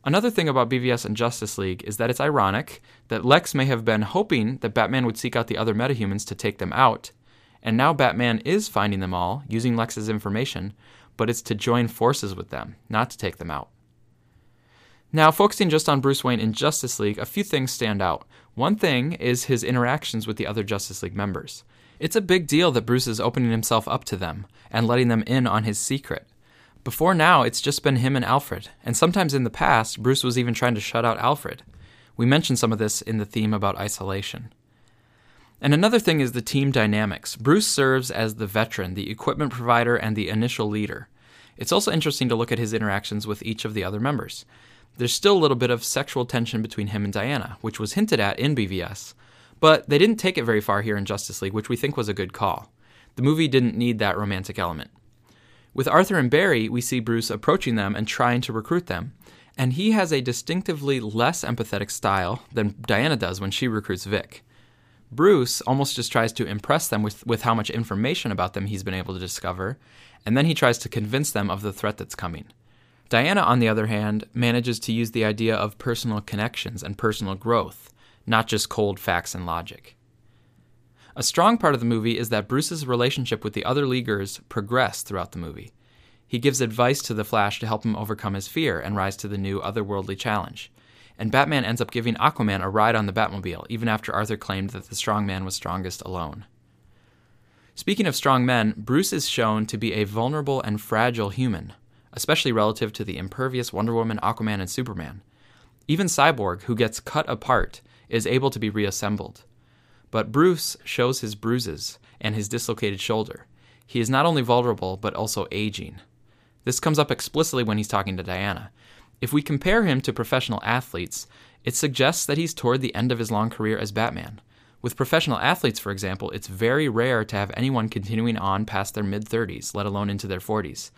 Another thing about BVS and Justice League is that it's ironic that Lex may have been hoping that Batman would seek out the other metahumans to take them out, and now Batman is finding them all, using Lex's information, but it's to join forces with them, not to take them out. Now, focusing just on Bruce Wayne in Justice League, a few things stand out. One thing is his interactions with the other Justice League members. It's a big deal that Bruce is opening himself up to them and letting them in on his secret. Before now, it's just been him and Alfred, and sometimes in the past, Bruce was even trying to shut out Alfred. We mentioned some of this in the theme about isolation. And another thing is the team dynamics. Bruce serves as the veteran, the equipment provider, and the initial leader. It's also interesting to look at his interactions with each of the other members. There's still a little bit of sexual tension between him and Diana, which was hinted at in BVS, but they didn't take it very far here in Justice League, which we think was a good call. The movie didn't need that romantic element. With Arthur and Barry, we see Bruce approaching them and trying to recruit them, and he has a distinctively less empathetic style than Diana does when she recruits Vic. Bruce almost just tries to impress them with, with how much information about them he's been able to discover, and then he tries to convince them of the threat that's coming. Diana, on the other hand, manages to use the idea of personal connections and personal growth, not just cold facts and logic. A strong part of the movie is that Bruce's relationship with the other Leaguers progress throughout the movie. He gives advice to the Flash to help him overcome his fear and rise to the new otherworldly challenge and Batman ends up giving Aquaman a ride on the Batmobile, even after Arthur claimed that the strong man was strongest alone. Speaking of strong men, Bruce is shown to be a vulnerable and fragile human, especially relative to the impervious Wonder Woman, Aquaman, and Superman. Even Cyborg, who gets cut apart, is able to be reassembled. But Bruce shows his bruises and his dislocated shoulder. He is not only vulnerable, but also aging. This comes up explicitly when he's talking to Diana, if we compare him to professional athletes, it suggests that he's toward the end of his long career as Batman. With professional athletes, for example, it's very rare to have anyone continuing on past their mid 30s, let alone into their 40s.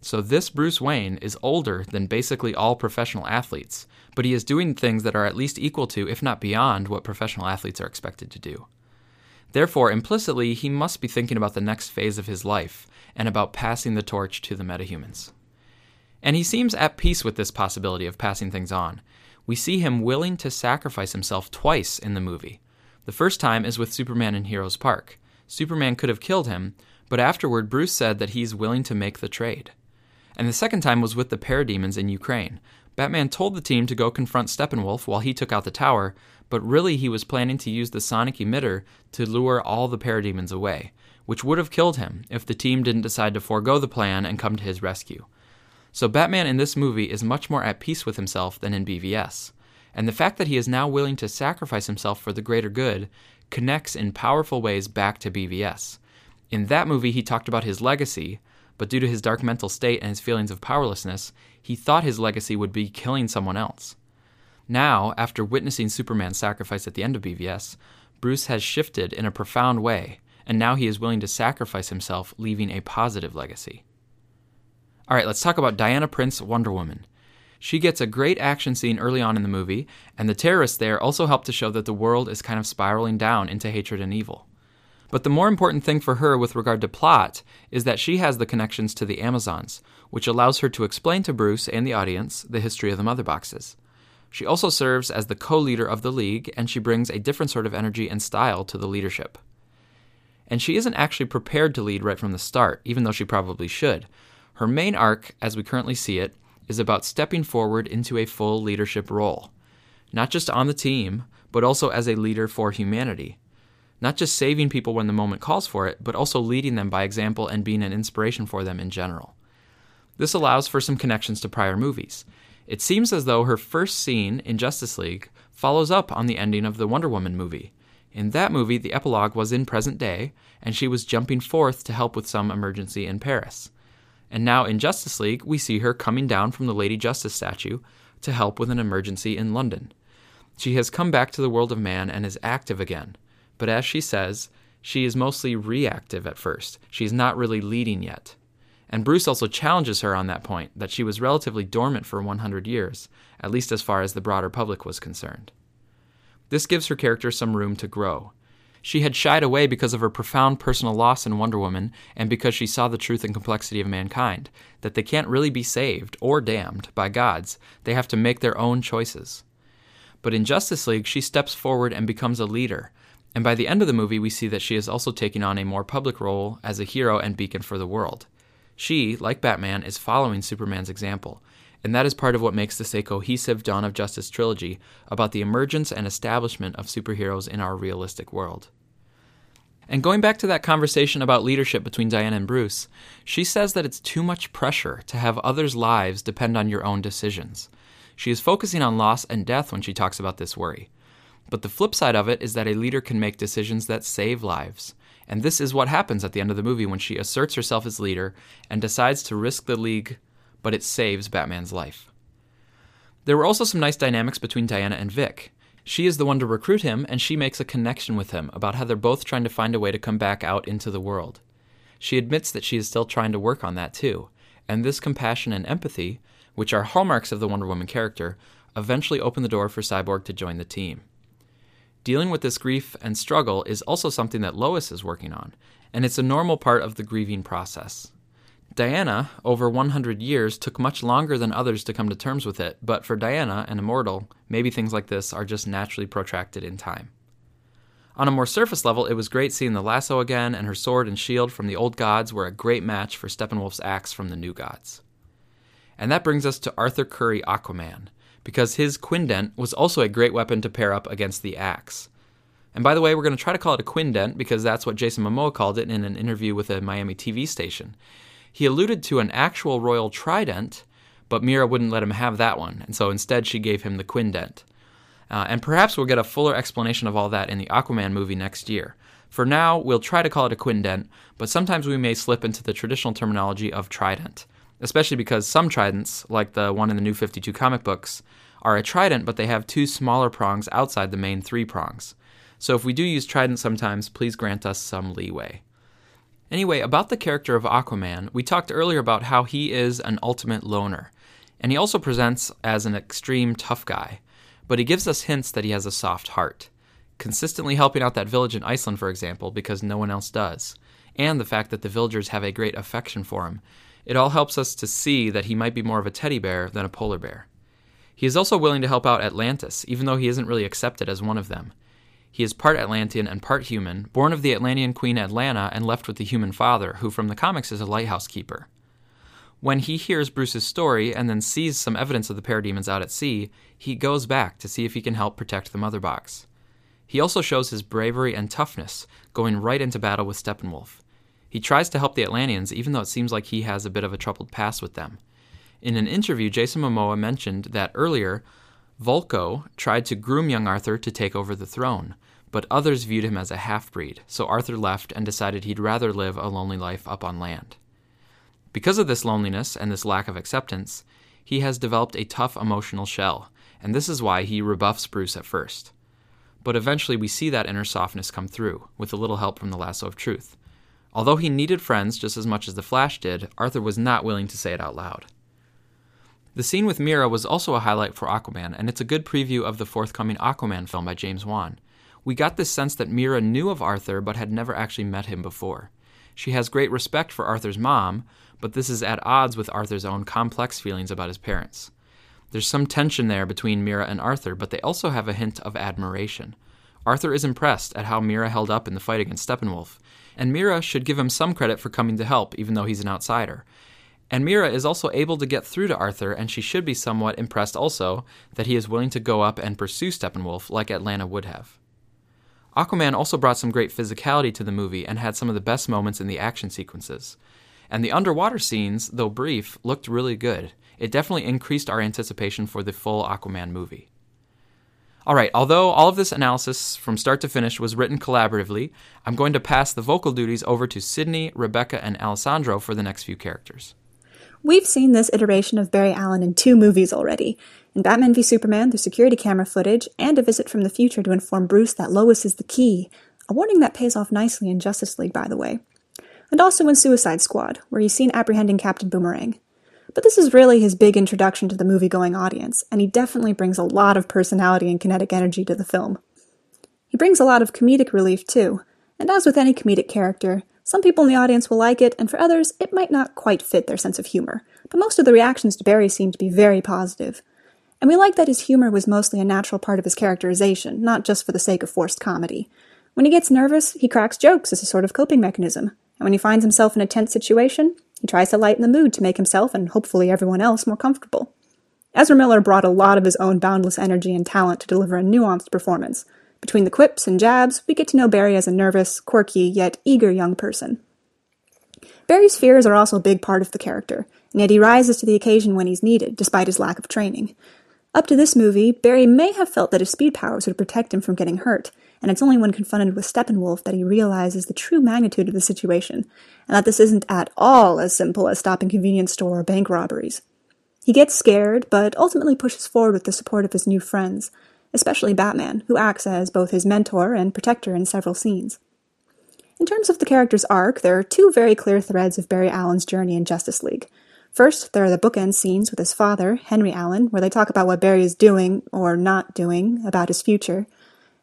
So this Bruce Wayne is older than basically all professional athletes, but he is doing things that are at least equal to, if not beyond, what professional athletes are expected to do. Therefore, implicitly, he must be thinking about the next phase of his life and about passing the torch to the metahumans. And he seems at peace with this possibility of passing things on. We see him willing to sacrifice himself twice in the movie. The first time is with Superman in Heroes Park. Superman could have killed him, but afterward Bruce said that he's willing to make the trade. And the second time was with the parademons in Ukraine. Batman told the team to go confront Steppenwolf while he took out the tower, but really he was planning to use the sonic emitter to lure all the parademons away, which would have killed him if the team didn't decide to forego the plan and come to his rescue. So Batman in this movie is much more at peace with himself than in BVS. and the fact that he is now willing to sacrifice himself for the greater good connects in powerful ways back to BVS. In that movie, he talked about his legacy, but due to his dark mental state and his feelings of powerlessness, he thought his legacy would be killing someone else. Now, after witnessing Superman's sacrifice at the end of BVS, Bruce has shifted in a profound way, and now he is willing to sacrifice himself, leaving a positive legacy. All right, let's talk about Diana Prince, Wonder Woman. She gets a great action scene early on in the movie, and the terrorists there also help to show that the world is kind of spiraling down into hatred and evil. But the more important thing for her with regard to plot is that she has the connections to the Amazons, which allows her to explain to Bruce and the audience the history of the Mother Boxes. She also serves as the co leader of the League, and she brings a different sort of energy and style to the leadership. And she isn't actually prepared to lead right from the start, even though she probably should. Her main arc, as we currently see it, is about stepping forward into a full leadership role, not just on the team, but also as a leader for humanity. Not just saving people when the moment calls for it, but also leading them by example and being an inspiration for them in general. This allows for some connections to prior movies. It seems as though her first scene in Justice League follows up on the ending of the Wonder Woman movie. In that movie, the epilogue was in present day, and she was jumping forth to help with some emergency in Paris. And now in Justice League, we see her coming down from the Lady Justice statue to help with an emergency in London. She has come back to the world of man and is active again. But as she says, she is mostly reactive at first. She is not really leading yet. And Bruce also challenges her on that point that she was relatively dormant for 100 years, at least as far as the broader public was concerned. This gives her character some room to grow. She had shied away because of her profound personal loss in Wonder Woman and because she saw the truth and complexity of mankind, that they can't really be saved or damned by gods, they have to make their own choices. But in Justice League, she steps forward and becomes a leader, and by the end of the movie, we see that she is also taking on a more public role as a hero and beacon for the world. She, like Batman, is following Superman's example, and that is part of what makes this a cohesive Dawn of Justice trilogy about the emergence and establishment of superheroes in our realistic world. And going back to that conversation about leadership between Diana and Bruce, she says that it's too much pressure to have others' lives depend on your own decisions. She is focusing on loss and death when she talks about this worry. But the flip side of it is that a leader can make decisions that save lives. And this is what happens at the end of the movie when she asserts herself as leader and decides to risk the League, but it saves Batman's life. There were also some nice dynamics between Diana and Vic. She is the one to recruit him, and she makes a connection with him about how they're both trying to find a way to come back out into the world. She admits that she is still trying to work on that too, and this compassion and empathy, which are hallmarks of the Wonder Woman character, eventually open the door for Cyborg to join the team. Dealing with this grief and struggle is also something that Lois is working on, and it's a normal part of the grieving process. Diana, over 100 years, took much longer than others to come to terms with it, but for Diana, an immortal, maybe things like this are just naturally protracted in time. On a more surface level, it was great seeing the lasso again, and her sword and shield from the old gods were a great match for Steppenwolf's axe from the new gods. And that brings us to Arthur Curry Aquaman, because his quindent was also a great weapon to pair up against the axe. And by the way, we're going to try to call it a quindent because that's what Jason Momoa called it in an interview with a Miami TV station. He alluded to an actual royal trident, but Mera wouldn't let him have that one, and so instead she gave him the quindent. Uh, and perhaps we'll get a fuller explanation of all that in the Aquaman movie next year. For now, we'll try to call it a quindent, but sometimes we may slip into the traditional terminology of trident especially because some tridents, like the one in the New 52 comic books, are a trident, but they have two smaller prongs outside the main three prongs. So if we do use trident sometimes, please grant us some leeway. Anyway, about the character of Aquaman, we talked earlier about how he is an ultimate loner, and he also presents as an extreme tough guy, but he gives us hints that he has a soft heart, consistently helping out that village in Iceland, for example, because no one else does, and the fact that the villagers have a great affection for him, it all helps us to see that he might be more of a teddy bear than a polar bear. He is also willing to help out Atlantis, even though he isn't really accepted as one of them. He is part Atlantean and part human, born of the Atlantean queen Atlanna and left with the human father, who from the comics is a lighthouse keeper. When he hears Bruce's story and then sees some evidence of the parademons out at sea, he goes back to see if he can help protect the Mother Box. He also shows his bravery and toughness, going right into battle with Steppenwolf. He tries to help the Atlanteans, even though it seems like he has a bit of a troubled past with them. In an interview, Jason Momoa mentioned that earlier, Vulko tried to groom young Arthur to take over the throne, but others viewed him as a half breed, so Arthur left and decided he'd rather live a lonely life up on land. Because of this loneliness and this lack of acceptance, he has developed a tough emotional shell, and this is why he rebuffs Bruce at first. But eventually we see that inner softness come through, with a little help from the lasso of truth. Although he needed friends just as much as the Flash did, Arthur was not willing to say it out loud. The scene with Mera was also a highlight for Aquaman, and it's a good preview of the forthcoming Aquaman film by James Wan. We got this sense that Mera knew of Arthur but had never actually met him before. She has great respect for Arthur's mom, but this is at odds with Arthur's own complex feelings about his parents. There's some tension there between Mera and Arthur, but they also have a hint of admiration. Arthur is impressed at how Mera held up in the fight against Steppenwolf, and Mira should give him some credit for coming to help, even though he's an outsider. And Mera is also able to get through to Arthur, and she should be somewhat impressed also that he is willing to go up and pursue Steppenwolf like Atlanna would have. Aquaman also brought some great physicality to the movie and had some of the best moments in the action sequences. And the underwater scenes, though brief, looked really good. It definitely increased our anticipation for the full Aquaman movie. All right, although all of this analysis from start to finish was written collaboratively, I'm going to pass the vocal duties over to Sydney, Rebecca, and Alessandro for the next few characters. We've seen this iteration of Barry Allen in two movies already in Batman v Superman, the security camera footage, and a visit from the future to inform Bruce that Lois is the key, a warning that pays off nicely in Justice League, by the way. And also in Suicide Squad, where he's seen apprehending Captain Boomerang. But this is really his big introduction to the movie going audience, and he definitely brings a lot of personality and kinetic energy to the film. He brings a lot of comedic relief, too, and as with any comedic character, some people in the audience will like it, and for others, it might not quite fit their sense of humor. But most of the reactions to Barry seem to be very positive. And we like that his humor was mostly a natural part of his characterization, not just for the sake of forced comedy. When he gets nervous, he cracks jokes as a sort of coping mechanism. And when he finds himself in a tense situation, he tries to lighten the mood to make himself and hopefully everyone else more comfortable. Ezra Miller brought a lot of his own boundless energy and talent to deliver a nuanced performance, between the quips and jabs, we get to know Barry as a nervous, quirky, yet eager young person. Barry's fears are also a big part of the character, and yet he rises to the occasion when he's needed, despite his lack of training. Up to this movie, Barry may have felt that his speed powers would protect him from getting hurt, and it's only when confronted with Steppenwolf that he realizes the true magnitude of the situation, and that this isn't at all as simple as stopping convenience store or bank robberies. He gets scared, but ultimately pushes forward with the support of his new friends, especially Batman, who acts as both his mentor and protector in several scenes. In terms of the character's arc, there are two very clear threads of Barry Allen's journey in Justice League. First, there are the bookend scenes with his father, Henry Allen, where they talk about what Barry is doing, or not doing, about his future.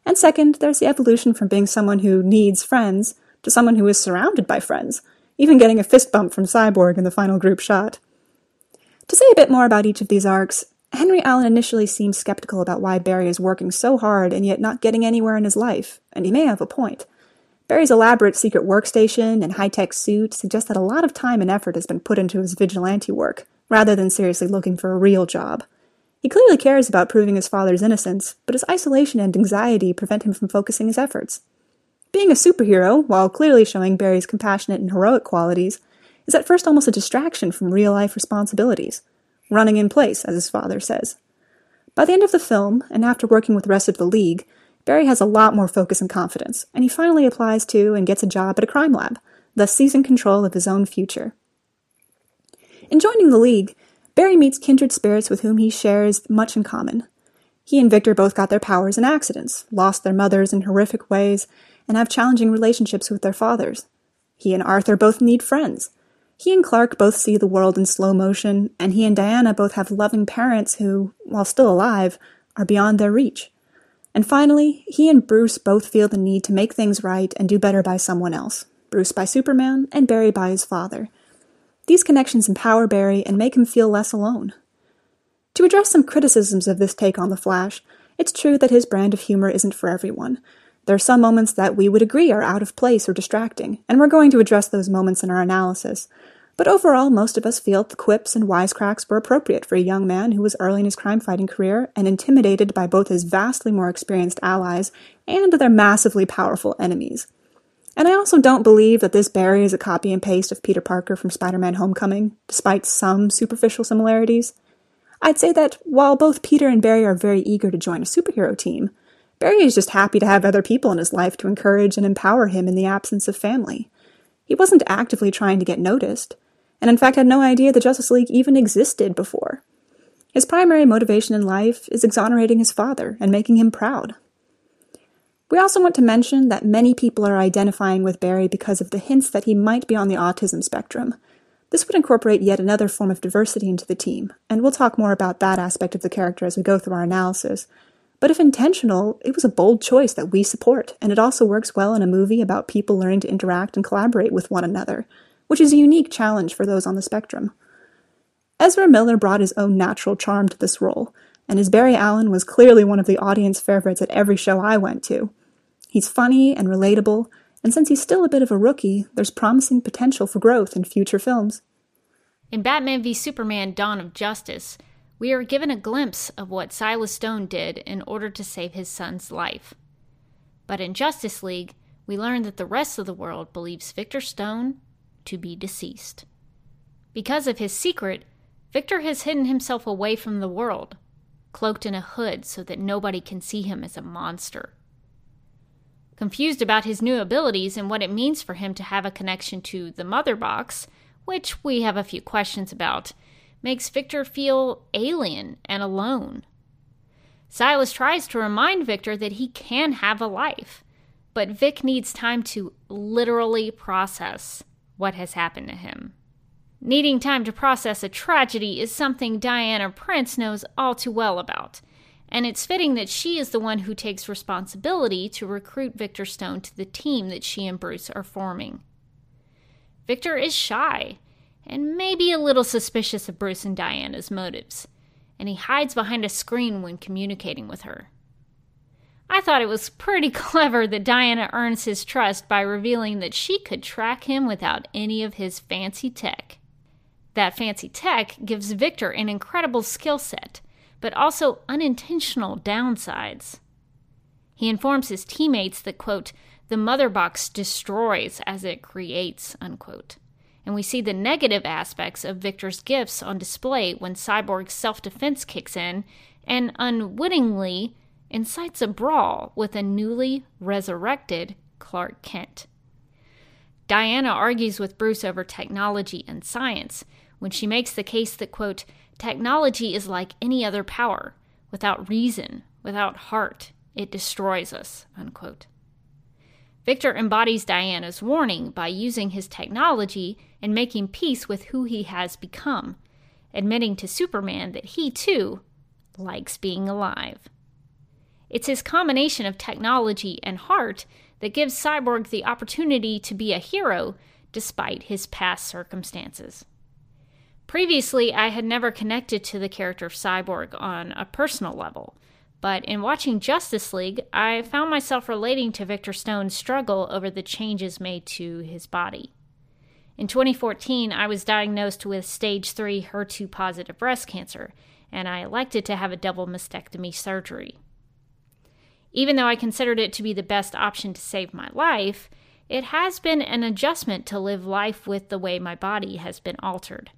And second, there's the evolution from being someone who needs friends to someone who is surrounded by friends, even getting a fist bump from Cyborg in the final group shot. To say a bit more about each of these arcs, Henry Allen initially seems skeptical about why Barry is working so hard and yet not getting anywhere in his life, and he may have a point. Barry's elaborate secret workstation and high tech suit suggest that a lot of time and effort has been put into his vigilante work, rather than seriously looking for a real job. He clearly cares about proving his father's innocence, but his isolation and anxiety prevent him from focusing his efforts. Being a superhero, while clearly showing Barry's compassionate and heroic qualities, is at first almost a distraction from real life responsibilities running in place, as his father says. By the end of the film, and after working with the rest of the League, Barry has a lot more focus and confidence, and he finally applies to and gets a job at a crime lab, thus seizing control of his own future. In joining the League, Barry meets kindred spirits with whom he shares much in common. He and Victor both got their powers in accidents, lost their mothers in horrific ways, and have challenging relationships with their fathers. He and Arthur both need friends, he and Clark both see the world in slow motion, and he and Diana both have loving parents who, while still alive, are beyond their reach. And finally, he and Bruce both feel the need to make things right and do better by someone else Bruce by Superman, and Barry by his father. These connections empower Barry and make him feel less alone. To address some criticisms of this take on The Flash, it's true that his brand of humor isn't for everyone. There are some moments that we would agree are out of place or distracting, and we're going to address those moments in our analysis. But overall, most of us feel the quips and wisecracks were appropriate for a young man who was early in his crime fighting career and intimidated by both his vastly more experienced allies and their massively powerful enemies. And I also don't believe that this Barry is a copy and paste of Peter Parker from Spider Man Homecoming, despite some superficial similarities. I'd say that while both Peter and Barry are very eager to join a superhero team, Barry is just happy to have other people in his life to encourage and empower him in the absence of family. He wasn't actively trying to get noticed, and in fact had no idea the Justice League even existed before. His primary motivation in life is exonerating his father and making him proud. We also want to mention that many people are identifying with Barry because of the hints that he might be on the autism spectrum. This would incorporate yet another form of diversity into the team, and we'll talk more about that aspect of the character as we go through our analysis. But if intentional, it was a bold choice that we support, and it also works well in a movie about people learning to interact and collaborate with one another, which is a unique challenge for those on the spectrum. Ezra Miller brought his own natural charm to this role, and as Barry Allen was clearly one of the audience favorites at every show I went to. He's funny and relatable, and since he's still a bit of a rookie, there's promising potential for growth in future films. In Batman v Superman Dawn of Justice, we are given a glimpse of what Silas Stone did in order to save his son's life. But in Justice League, we learn that the rest of the world believes Victor Stone to be deceased. Because of his secret, Victor has hidden himself away from the world, cloaked in a hood so that nobody can see him as a monster. Confused about his new abilities and what it means for him to have a connection to the Mother Box, which we have a few questions about, makes Victor feel alien and alone. Silas tries to remind Victor that he can have a life, but Vic needs time to literally process what has happened to him. Needing time to process a tragedy is something Diana Prince knows all too well about, and it's fitting that she is the one who takes responsibility to recruit Victor Stone to the team that she and Bruce are forming. Victor is shy and maybe a little suspicious of Bruce and Diana's motives, and he hides behind a screen when communicating with her. I thought it was pretty clever that Diana earns his trust by revealing that she could track him without any of his fancy tech. That fancy tech gives Victor an incredible skill set, but also unintentional downsides. He informs his teammates that, quote, the mother box destroys as it creates, unquote. And we see the negative aspects of Victor's gifts on display when Cyborg's self defense kicks in and unwittingly incites a brawl with a newly resurrected Clark Kent. Diana argues with Bruce over technology and science, when she makes the case that, quote, technology is like any other power. Without reason, without heart, it destroys us, unquote. Victor embodies Diana's warning by using his technology and making peace with who he has become, admitting to Superman that he, too, likes being alive. It's his combination of technology and heart that gives Cyborg the opportunity to be a hero despite his past circumstances. Previously, I had never connected to the character of Cyborg on a personal level, but in watching Justice League, I found myself relating to Victor Stone's struggle over the changes made to his body. In 2014, I was diagnosed with stage 3 HER2 positive breast cancer, and I elected to have a double mastectomy surgery. Even though I considered it to be the best option to save my life, it has been an adjustment to live life with the way my body has been altered.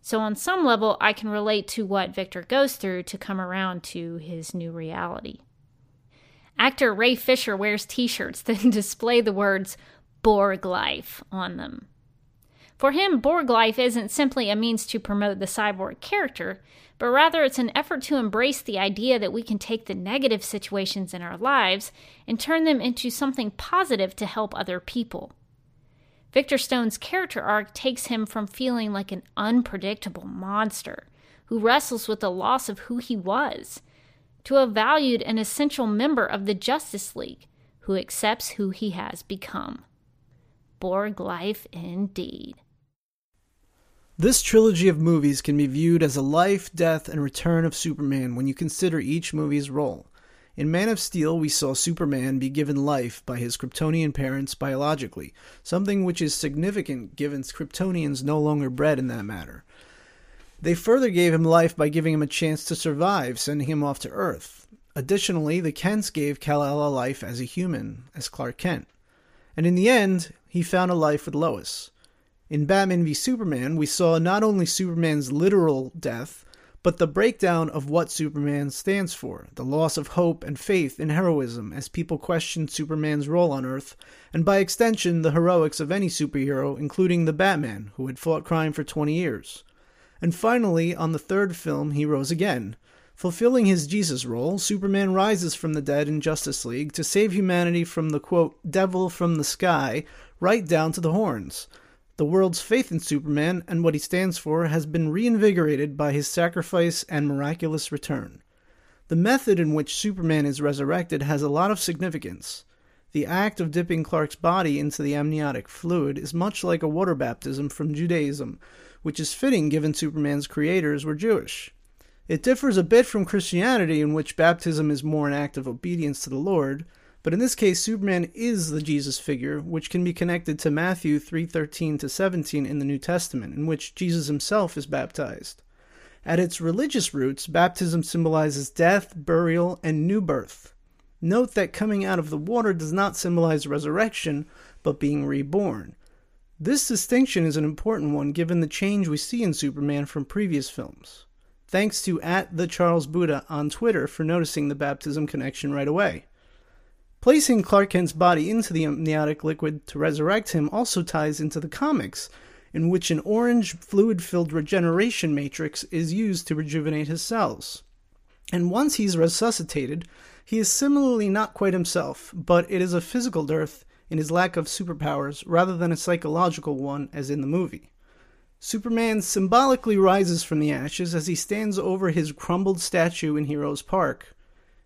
So, on some level, I can relate to what Victor goes through to come around to his new reality. Actor Ray Fisher wears t shirts that display the words Borg Life on them. For him, Borg Life isn't simply a means to promote the cyborg character, but rather it's an effort to embrace the idea that we can take the negative situations in our lives and turn them into something positive to help other people. Victor Stone's character arc takes him from feeling like an unpredictable monster who wrestles with the loss of who he was to a valued and essential member of the Justice League who accepts who he has become. Borg life indeed. This trilogy of movies can be viewed as a life, death, and return of Superman when you consider each movie's role. In Man of Steel, we saw Superman be given life by his Kryptonian parents biologically, something which is significant given Kryptonians no longer bred in that matter. They further gave him life by giving him a chance to survive, sending him off to Earth. Additionally, the Kents gave Kal-El a life as a human, as Clark Kent. And in the end, he found a life with Lois. In Batman v Superman, we saw not only Superman's literal death, but the breakdown of what Superman stands for, the loss of hope and faith in heroism as people question Superman's role on Earth, and by extension, the heroics of any superhero, including the Batman, who had fought crime for 20 years. And finally, on the third film, he rose again. Fulfilling his Jesus role, Superman rises from the dead in Justice League to save humanity from the quote, devil from the sky, right down to the horns. The world's faith in Superman and what he stands for has been reinvigorated by his sacrifice and miraculous return. The method in which Superman is resurrected has a lot of significance. The act of dipping Clark's body into the amniotic fluid is much like a water baptism from Judaism, which is fitting given Superman's creators were Jewish. It differs a bit from Christianity, in which baptism is more an act of obedience to the Lord, but in this case, Superman is the Jesus figure, which can be connected to Matthew 3:13 to 17 in the New Testament, in which Jesus himself is baptized. At its religious roots, baptism symbolizes death, burial, and new birth. Note that coming out of the water does not symbolize resurrection, but being reborn. This distinction is an important one given the change we see in Superman from previous films. Thanks to at the Charles Buddha on Twitter for noticing the baptism connection right away. Placing Clark Kent's body into the amniotic liquid to resurrect him also ties into the comics, in which an orange fluid filled regeneration matrix is used to rejuvenate his cells. And once he's resuscitated, he is similarly not quite himself, but it is a physical dearth in his lack of superpowers rather than a psychological one as in the movie. Superman symbolically rises from the ashes as he stands over his crumbled statue in Heroes Park,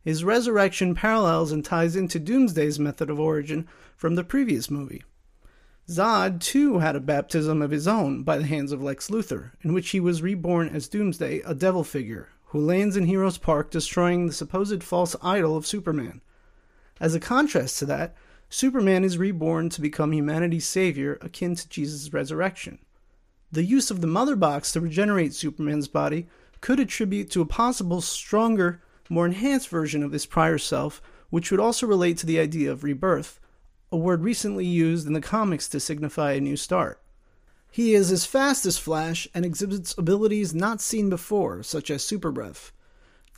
his resurrection parallels and ties into Doomsday's method of origin from the previous movie. Zod, too, had a baptism of his own by the hands of Lex Luthor, in which he was reborn as Doomsday, a devil figure, who lands in Heroes Park destroying the supposed false idol of Superman. As a contrast to that, Superman is reborn to become humanity's savior, akin to Jesus' resurrection. The use of the Mother Box to regenerate Superman's body could attribute to a possible stronger more enhanced version of this prior self, which would also relate to the idea of rebirth, a word recently used in the comics to signify a new start. He is as fast as Flash and exhibits abilities not seen before, such as super breath.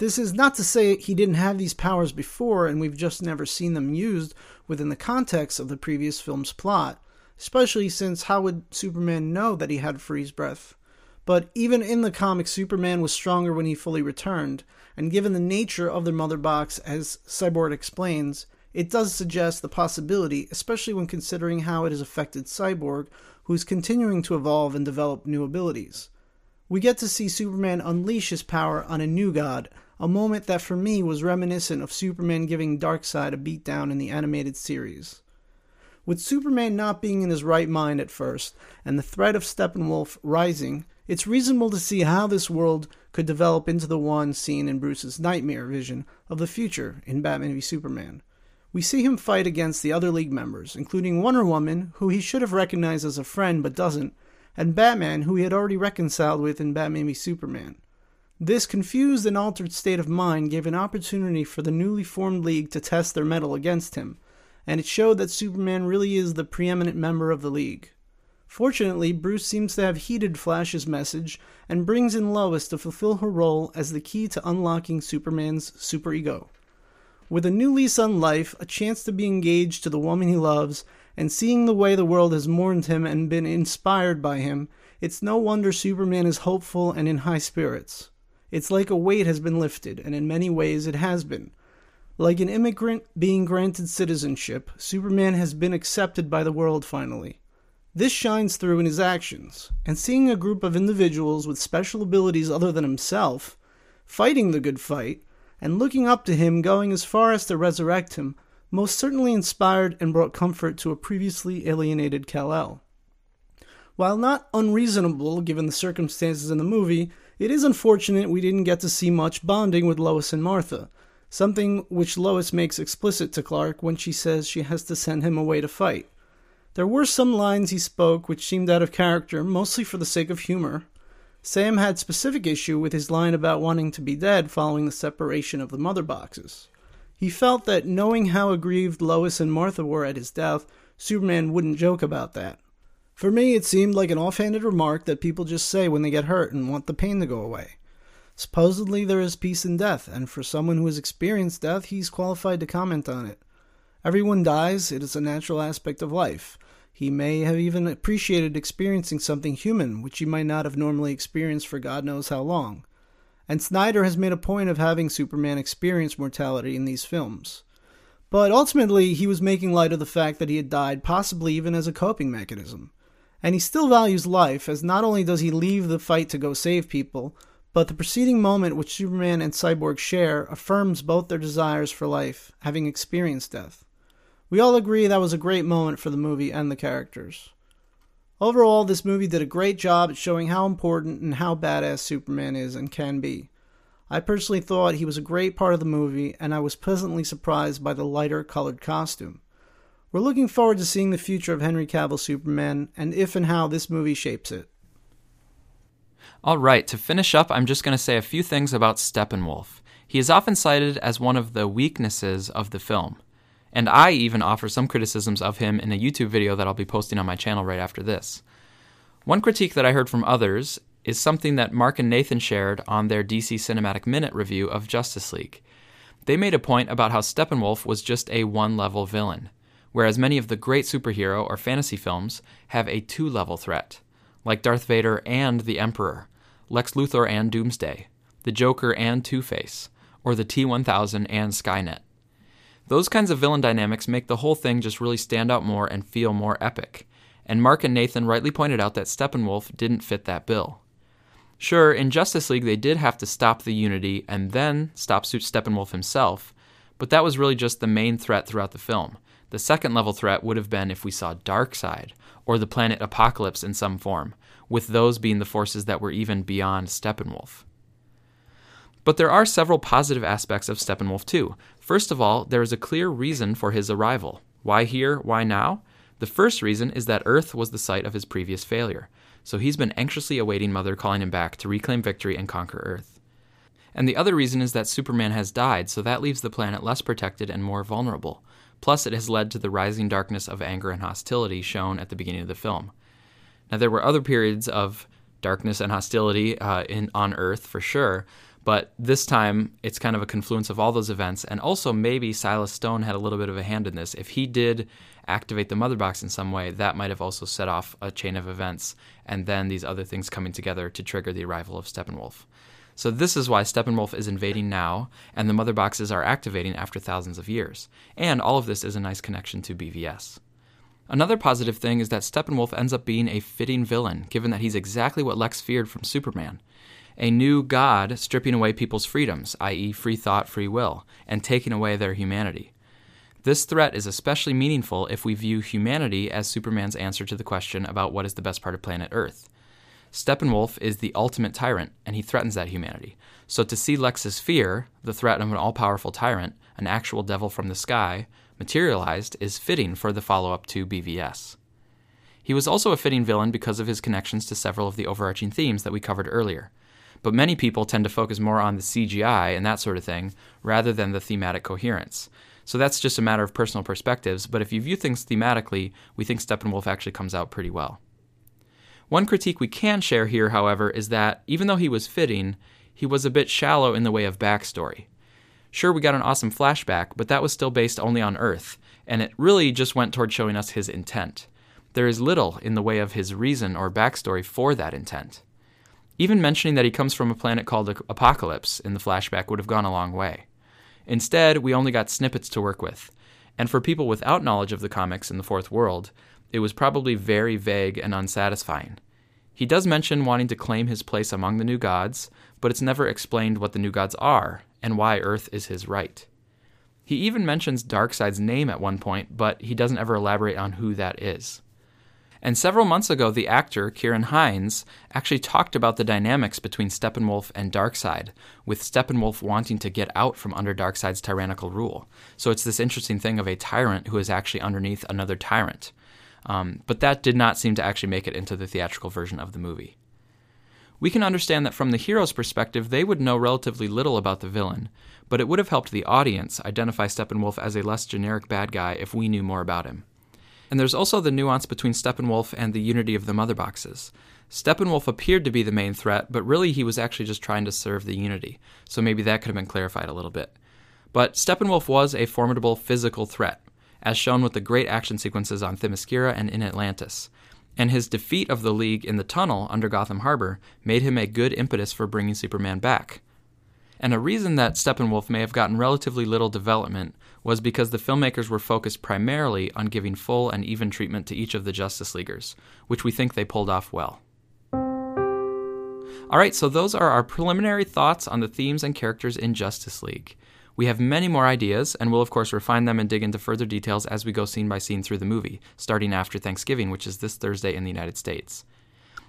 This is not to say he didn't have these powers before and we've just never seen them used within the context of the previous film's plot, especially since how would Superman know that he had freeze breath? But even in the comics, Superman was stronger when he fully returned, and given the nature of the Mother Box, as Cyborg explains, it does suggest the possibility, especially when considering how it has affected Cyborg, who's continuing to evolve and develop new abilities. We get to see Superman unleash his power on a new god, a moment that for me was reminiscent of Superman giving Darkseid a beatdown in the animated series. With Superman not being in his right mind at first, and the threat of Steppenwolf rising, it's reasonable to see how this world could develop into the one seen in Bruce's nightmare vision of the future in Batman v Superman. We see him fight against the other League members, including Wonder Woman, who he should have recognized as a friend but doesn't, and Batman, who he had already reconciled with in Batman v Superman. This confused and altered state of mind gave an opportunity for the newly formed League to test their mettle against him, and it showed that Superman really is the preeminent member of the League. Fortunately, Bruce seems to have heeded Flash's message and brings in Lois to fulfill her role as the key to unlocking Superman's superego. With a new lease on life, a chance to be engaged to the woman he loves, and seeing the way the world has mourned him and been inspired by him, it's no wonder Superman is hopeful and in high spirits. It's like a weight has been lifted, and in many ways it has been. Like an immigrant being granted citizenship, Superman has been accepted by the world finally. This shines through in his actions, and seeing a group of individuals with special abilities other than himself fighting the good fight and looking up to him going as far as to resurrect him most certainly inspired and brought comfort to a previously alienated Kal-El. While not unreasonable given the circumstances in the movie, it is unfortunate we didn't get to see much bonding with Lois and Martha, something which Lois makes explicit to Clark when she says she has to send him away to fight. There were some lines he spoke which seemed out of character, mostly for the sake of humor. Sam had specific issue with his line about wanting to be dead following the separation of the mother boxes. He felt that knowing how aggrieved Lois and Martha were at his death, Superman wouldn't joke about that. For me, it seemed like an offhanded remark that people just say when they get hurt and want the pain to go away. Supposedly, there is peace in death, and for someone who has experienced death, he's qualified to comment on it. Everyone dies, it is a natural aspect of life. He may have even appreciated experiencing something human, which he might not have normally experienced for God knows how long. And Snyder has made a point of having Superman experience mortality in these films. But ultimately, he was making light of the fact that he had died, possibly even as a coping mechanism. And he still values life, as not only does he leave the fight to go save people, but the preceding moment which Superman and Cyborg share affirms both their desires for life, having experienced death. We all agree that was a great moment for the movie and the characters. Overall, this movie did a great job at showing how important and how badass Superman is and can be. I personally thought he was a great part of the movie, and I was pleasantly surprised by the lighter colored costume. We're looking forward to seeing the future of Henry Cavill Superman and if and how this movie shapes it. All right, to finish up, I'm just going to say a few things about Steppenwolf. He is often cited as one of the weaknesses of the film, and I even offer some criticisms of him in a YouTube video that I'll be posting on my channel right after this. One critique that I heard from others is something that Mark and Nathan shared on their DC Cinematic Minute review of Justice League. They made a point about how Steppenwolf was just a one level villain, whereas many of the great superhero or fantasy films have a two level threat, like Darth Vader and the Emperor, Lex Luthor and Doomsday, the Joker and Two Face, or the T 1000 and Skynet. Those kinds of villain dynamics make the whole thing just really stand out more and feel more epic. And Mark and Nathan rightly pointed out that Steppenwolf didn't fit that bill. Sure, in Justice League they did have to stop the Unity and then stop suit Steppenwolf himself, but that was really just the main threat throughout the film. The second level threat would have been if we saw Darkseid, or the planet Apokolips in some form, with those being the forces that were even beyond Steppenwolf. But there are several positive aspects of Steppenwolf too. First of all, there is a clear reason for his arrival. Why here? Why now? The first reason is that Earth was the site of his previous failure, so he's been anxiously awaiting Mother calling him back to reclaim victory and conquer Earth. And the other reason is that Superman has died, so that leaves the planet less protected and more vulnerable. Plus, it has led to the rising darkness of anger and hostility shown at the beginning of the film. Now, there were other periods of darkness and hostility uh, in on Earth for sure, but this time it's kind of a confluence of all those events, and also maybe Silas Stone had a little bit of a hand in this. If he did activate the mother box in some way, that might have also set off a chain of events, and then these other things coming together to trigger the arrival of Steppenwolf. So this is why Steppenwolf is invading now, and the mother boxes are activating after thousands of years. And all of this is a nice connection to BVS. Another positive thing is that Steppenwolf ends up being a fitting villain, given that he's exactly what Lex feared from Superman a new God stripping away people's freedoms, i.e., free thought, free will, and taking away their humanity. This threat is especially meaningful if we view humanity as Superman's answer to the question about what is the best part of planet Earth. Steppenwolf is the ultimate tyrant, and he threatens that humanity. So to see Lex's fear, the threat of an all powerful tyrant, an actual devil from the sky, materialized is fitting for the follow up to BVS. He was also a fitting villain because of his connections to several of the overarching themes that we covered earlier. But many people tend to focus more on the CGI and that sort of thing rather than the thematic coherence. So that's just a matter of personal perspectives, but if you view things thematically, we think Steppenwolf actually comes out pretty well. One critique we can share here, however, is that even though he was fitting, he was a bit shallow in the way of backstory. Sure, we got an awesome flashback, but that was still based only on Earth, and it really just went toward showing us his intent. There is little in the way of his reason or backstory for that intent. Even mentioning that he comes from a planet called Apokolips in the flashback would have gone a long way. Instead, we only got snippets to work with, and for people without knowledge of the comics in the Fourth World, it was probably very vague and unsatisfying. He does mention wanting to claim his place among the new gods, but it's never explained what the new gods are and why Earth is his right. He even mentions Darkseid's name at one point, but he doesn't ever elaborate on who that is. And several months ago, the actor Ciarán Hinds, actually talked about the dynamics between Steppenwolf and Darkseid, with Steppenwolf wanting to get out from under Darkseid's tyrannical rule. So it's this interesting thing of a tyrant who is actually underneath another tyrant. Um, but that did not seem to actually make it into the theatrical version of the movie. We can understand that from the hero's perspective, they would know relatively little about the villain, but it would have helped the audience identify Steppenwolf as a less generic bad guy if we knew more about him. And there's also the nuance between Steppenwolf and the unity of the mother boxes. Steppenwolf appeared to be the main threat, but really he was actually just trying to serve the Unity, so maybe that could have been clarified a little bit. But Steppenwolf was a formidable physical threat, as shown with the great action sequences on Themyscira and in Atlantis. And his defeat of the League in the tunnel under Gotham Harbor made him a good impetus for bringing Superman back. And a reason that Steppenwolf may have gotten relatively little development was because the filmmakers were focused primarily on giving full and even treatment to each of the Justice Leaguers, which we think they pulled off well. Alright, so those are our preliminary thoughts on the themes and characters in Justice League. We have many more ideas, and we'll of course refine them and dig into further details as we go scene by scene through the movie, starting after Thanksgiving, which is this Thursday in the United States.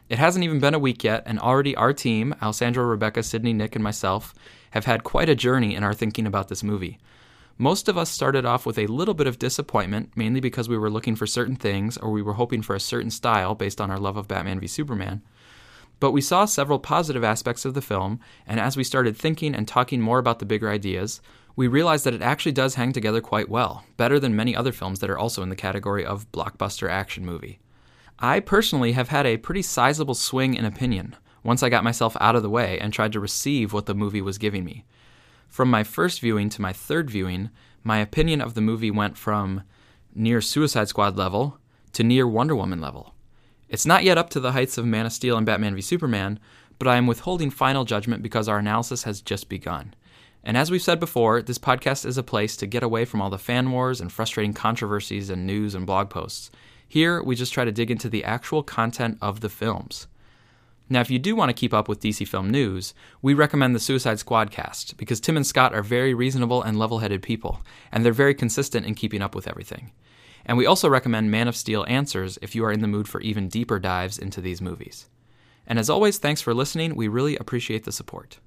It hasn't even been a week yet, and already our team, Alessandro, Rebecca, Sydney, Nick, and myself, have had quite a journey in our thinking about this movie. Most of us started off with a little bit of disappointment, mainly because we were looking for certain things or we were hoping for a certain style based on our love of Batman v Superman. But we saw several positive aspects of the film, and as we started thinking and talking more about the bigger ideas, we realized that it actually does hang together quite well, better than many other films that are also in the category of blockbuster action movie. I personally have had a pretty sizable swing in opinion once I got myself out of the way and tried to receive what the movie was giving me. From my first viewing to my third viewing, my opinion of the movie went from near Suicide Squad level to near Wonder Woman level. It's not yet up to the heights of Man of Steel and Batman v Superman, but I am withholding final judgment because our analysis has just begun. And as we've said before, this podcast is a place to get away from all the fan wars and frustrating controversies and news and blog posts. Here, we just try to dig into the actual content of the films. Now, if you do want to keep up with DC film news, we recommend the Suicide Squad cast because Tim and Scott are very reasonable and level headed people, and they're very consistent in keeping up with everything. And we also recommend Man of Steel Answers if you are in the mood for even deeper dives into these movies. And as always, thanks for listening. We really appreciate the support.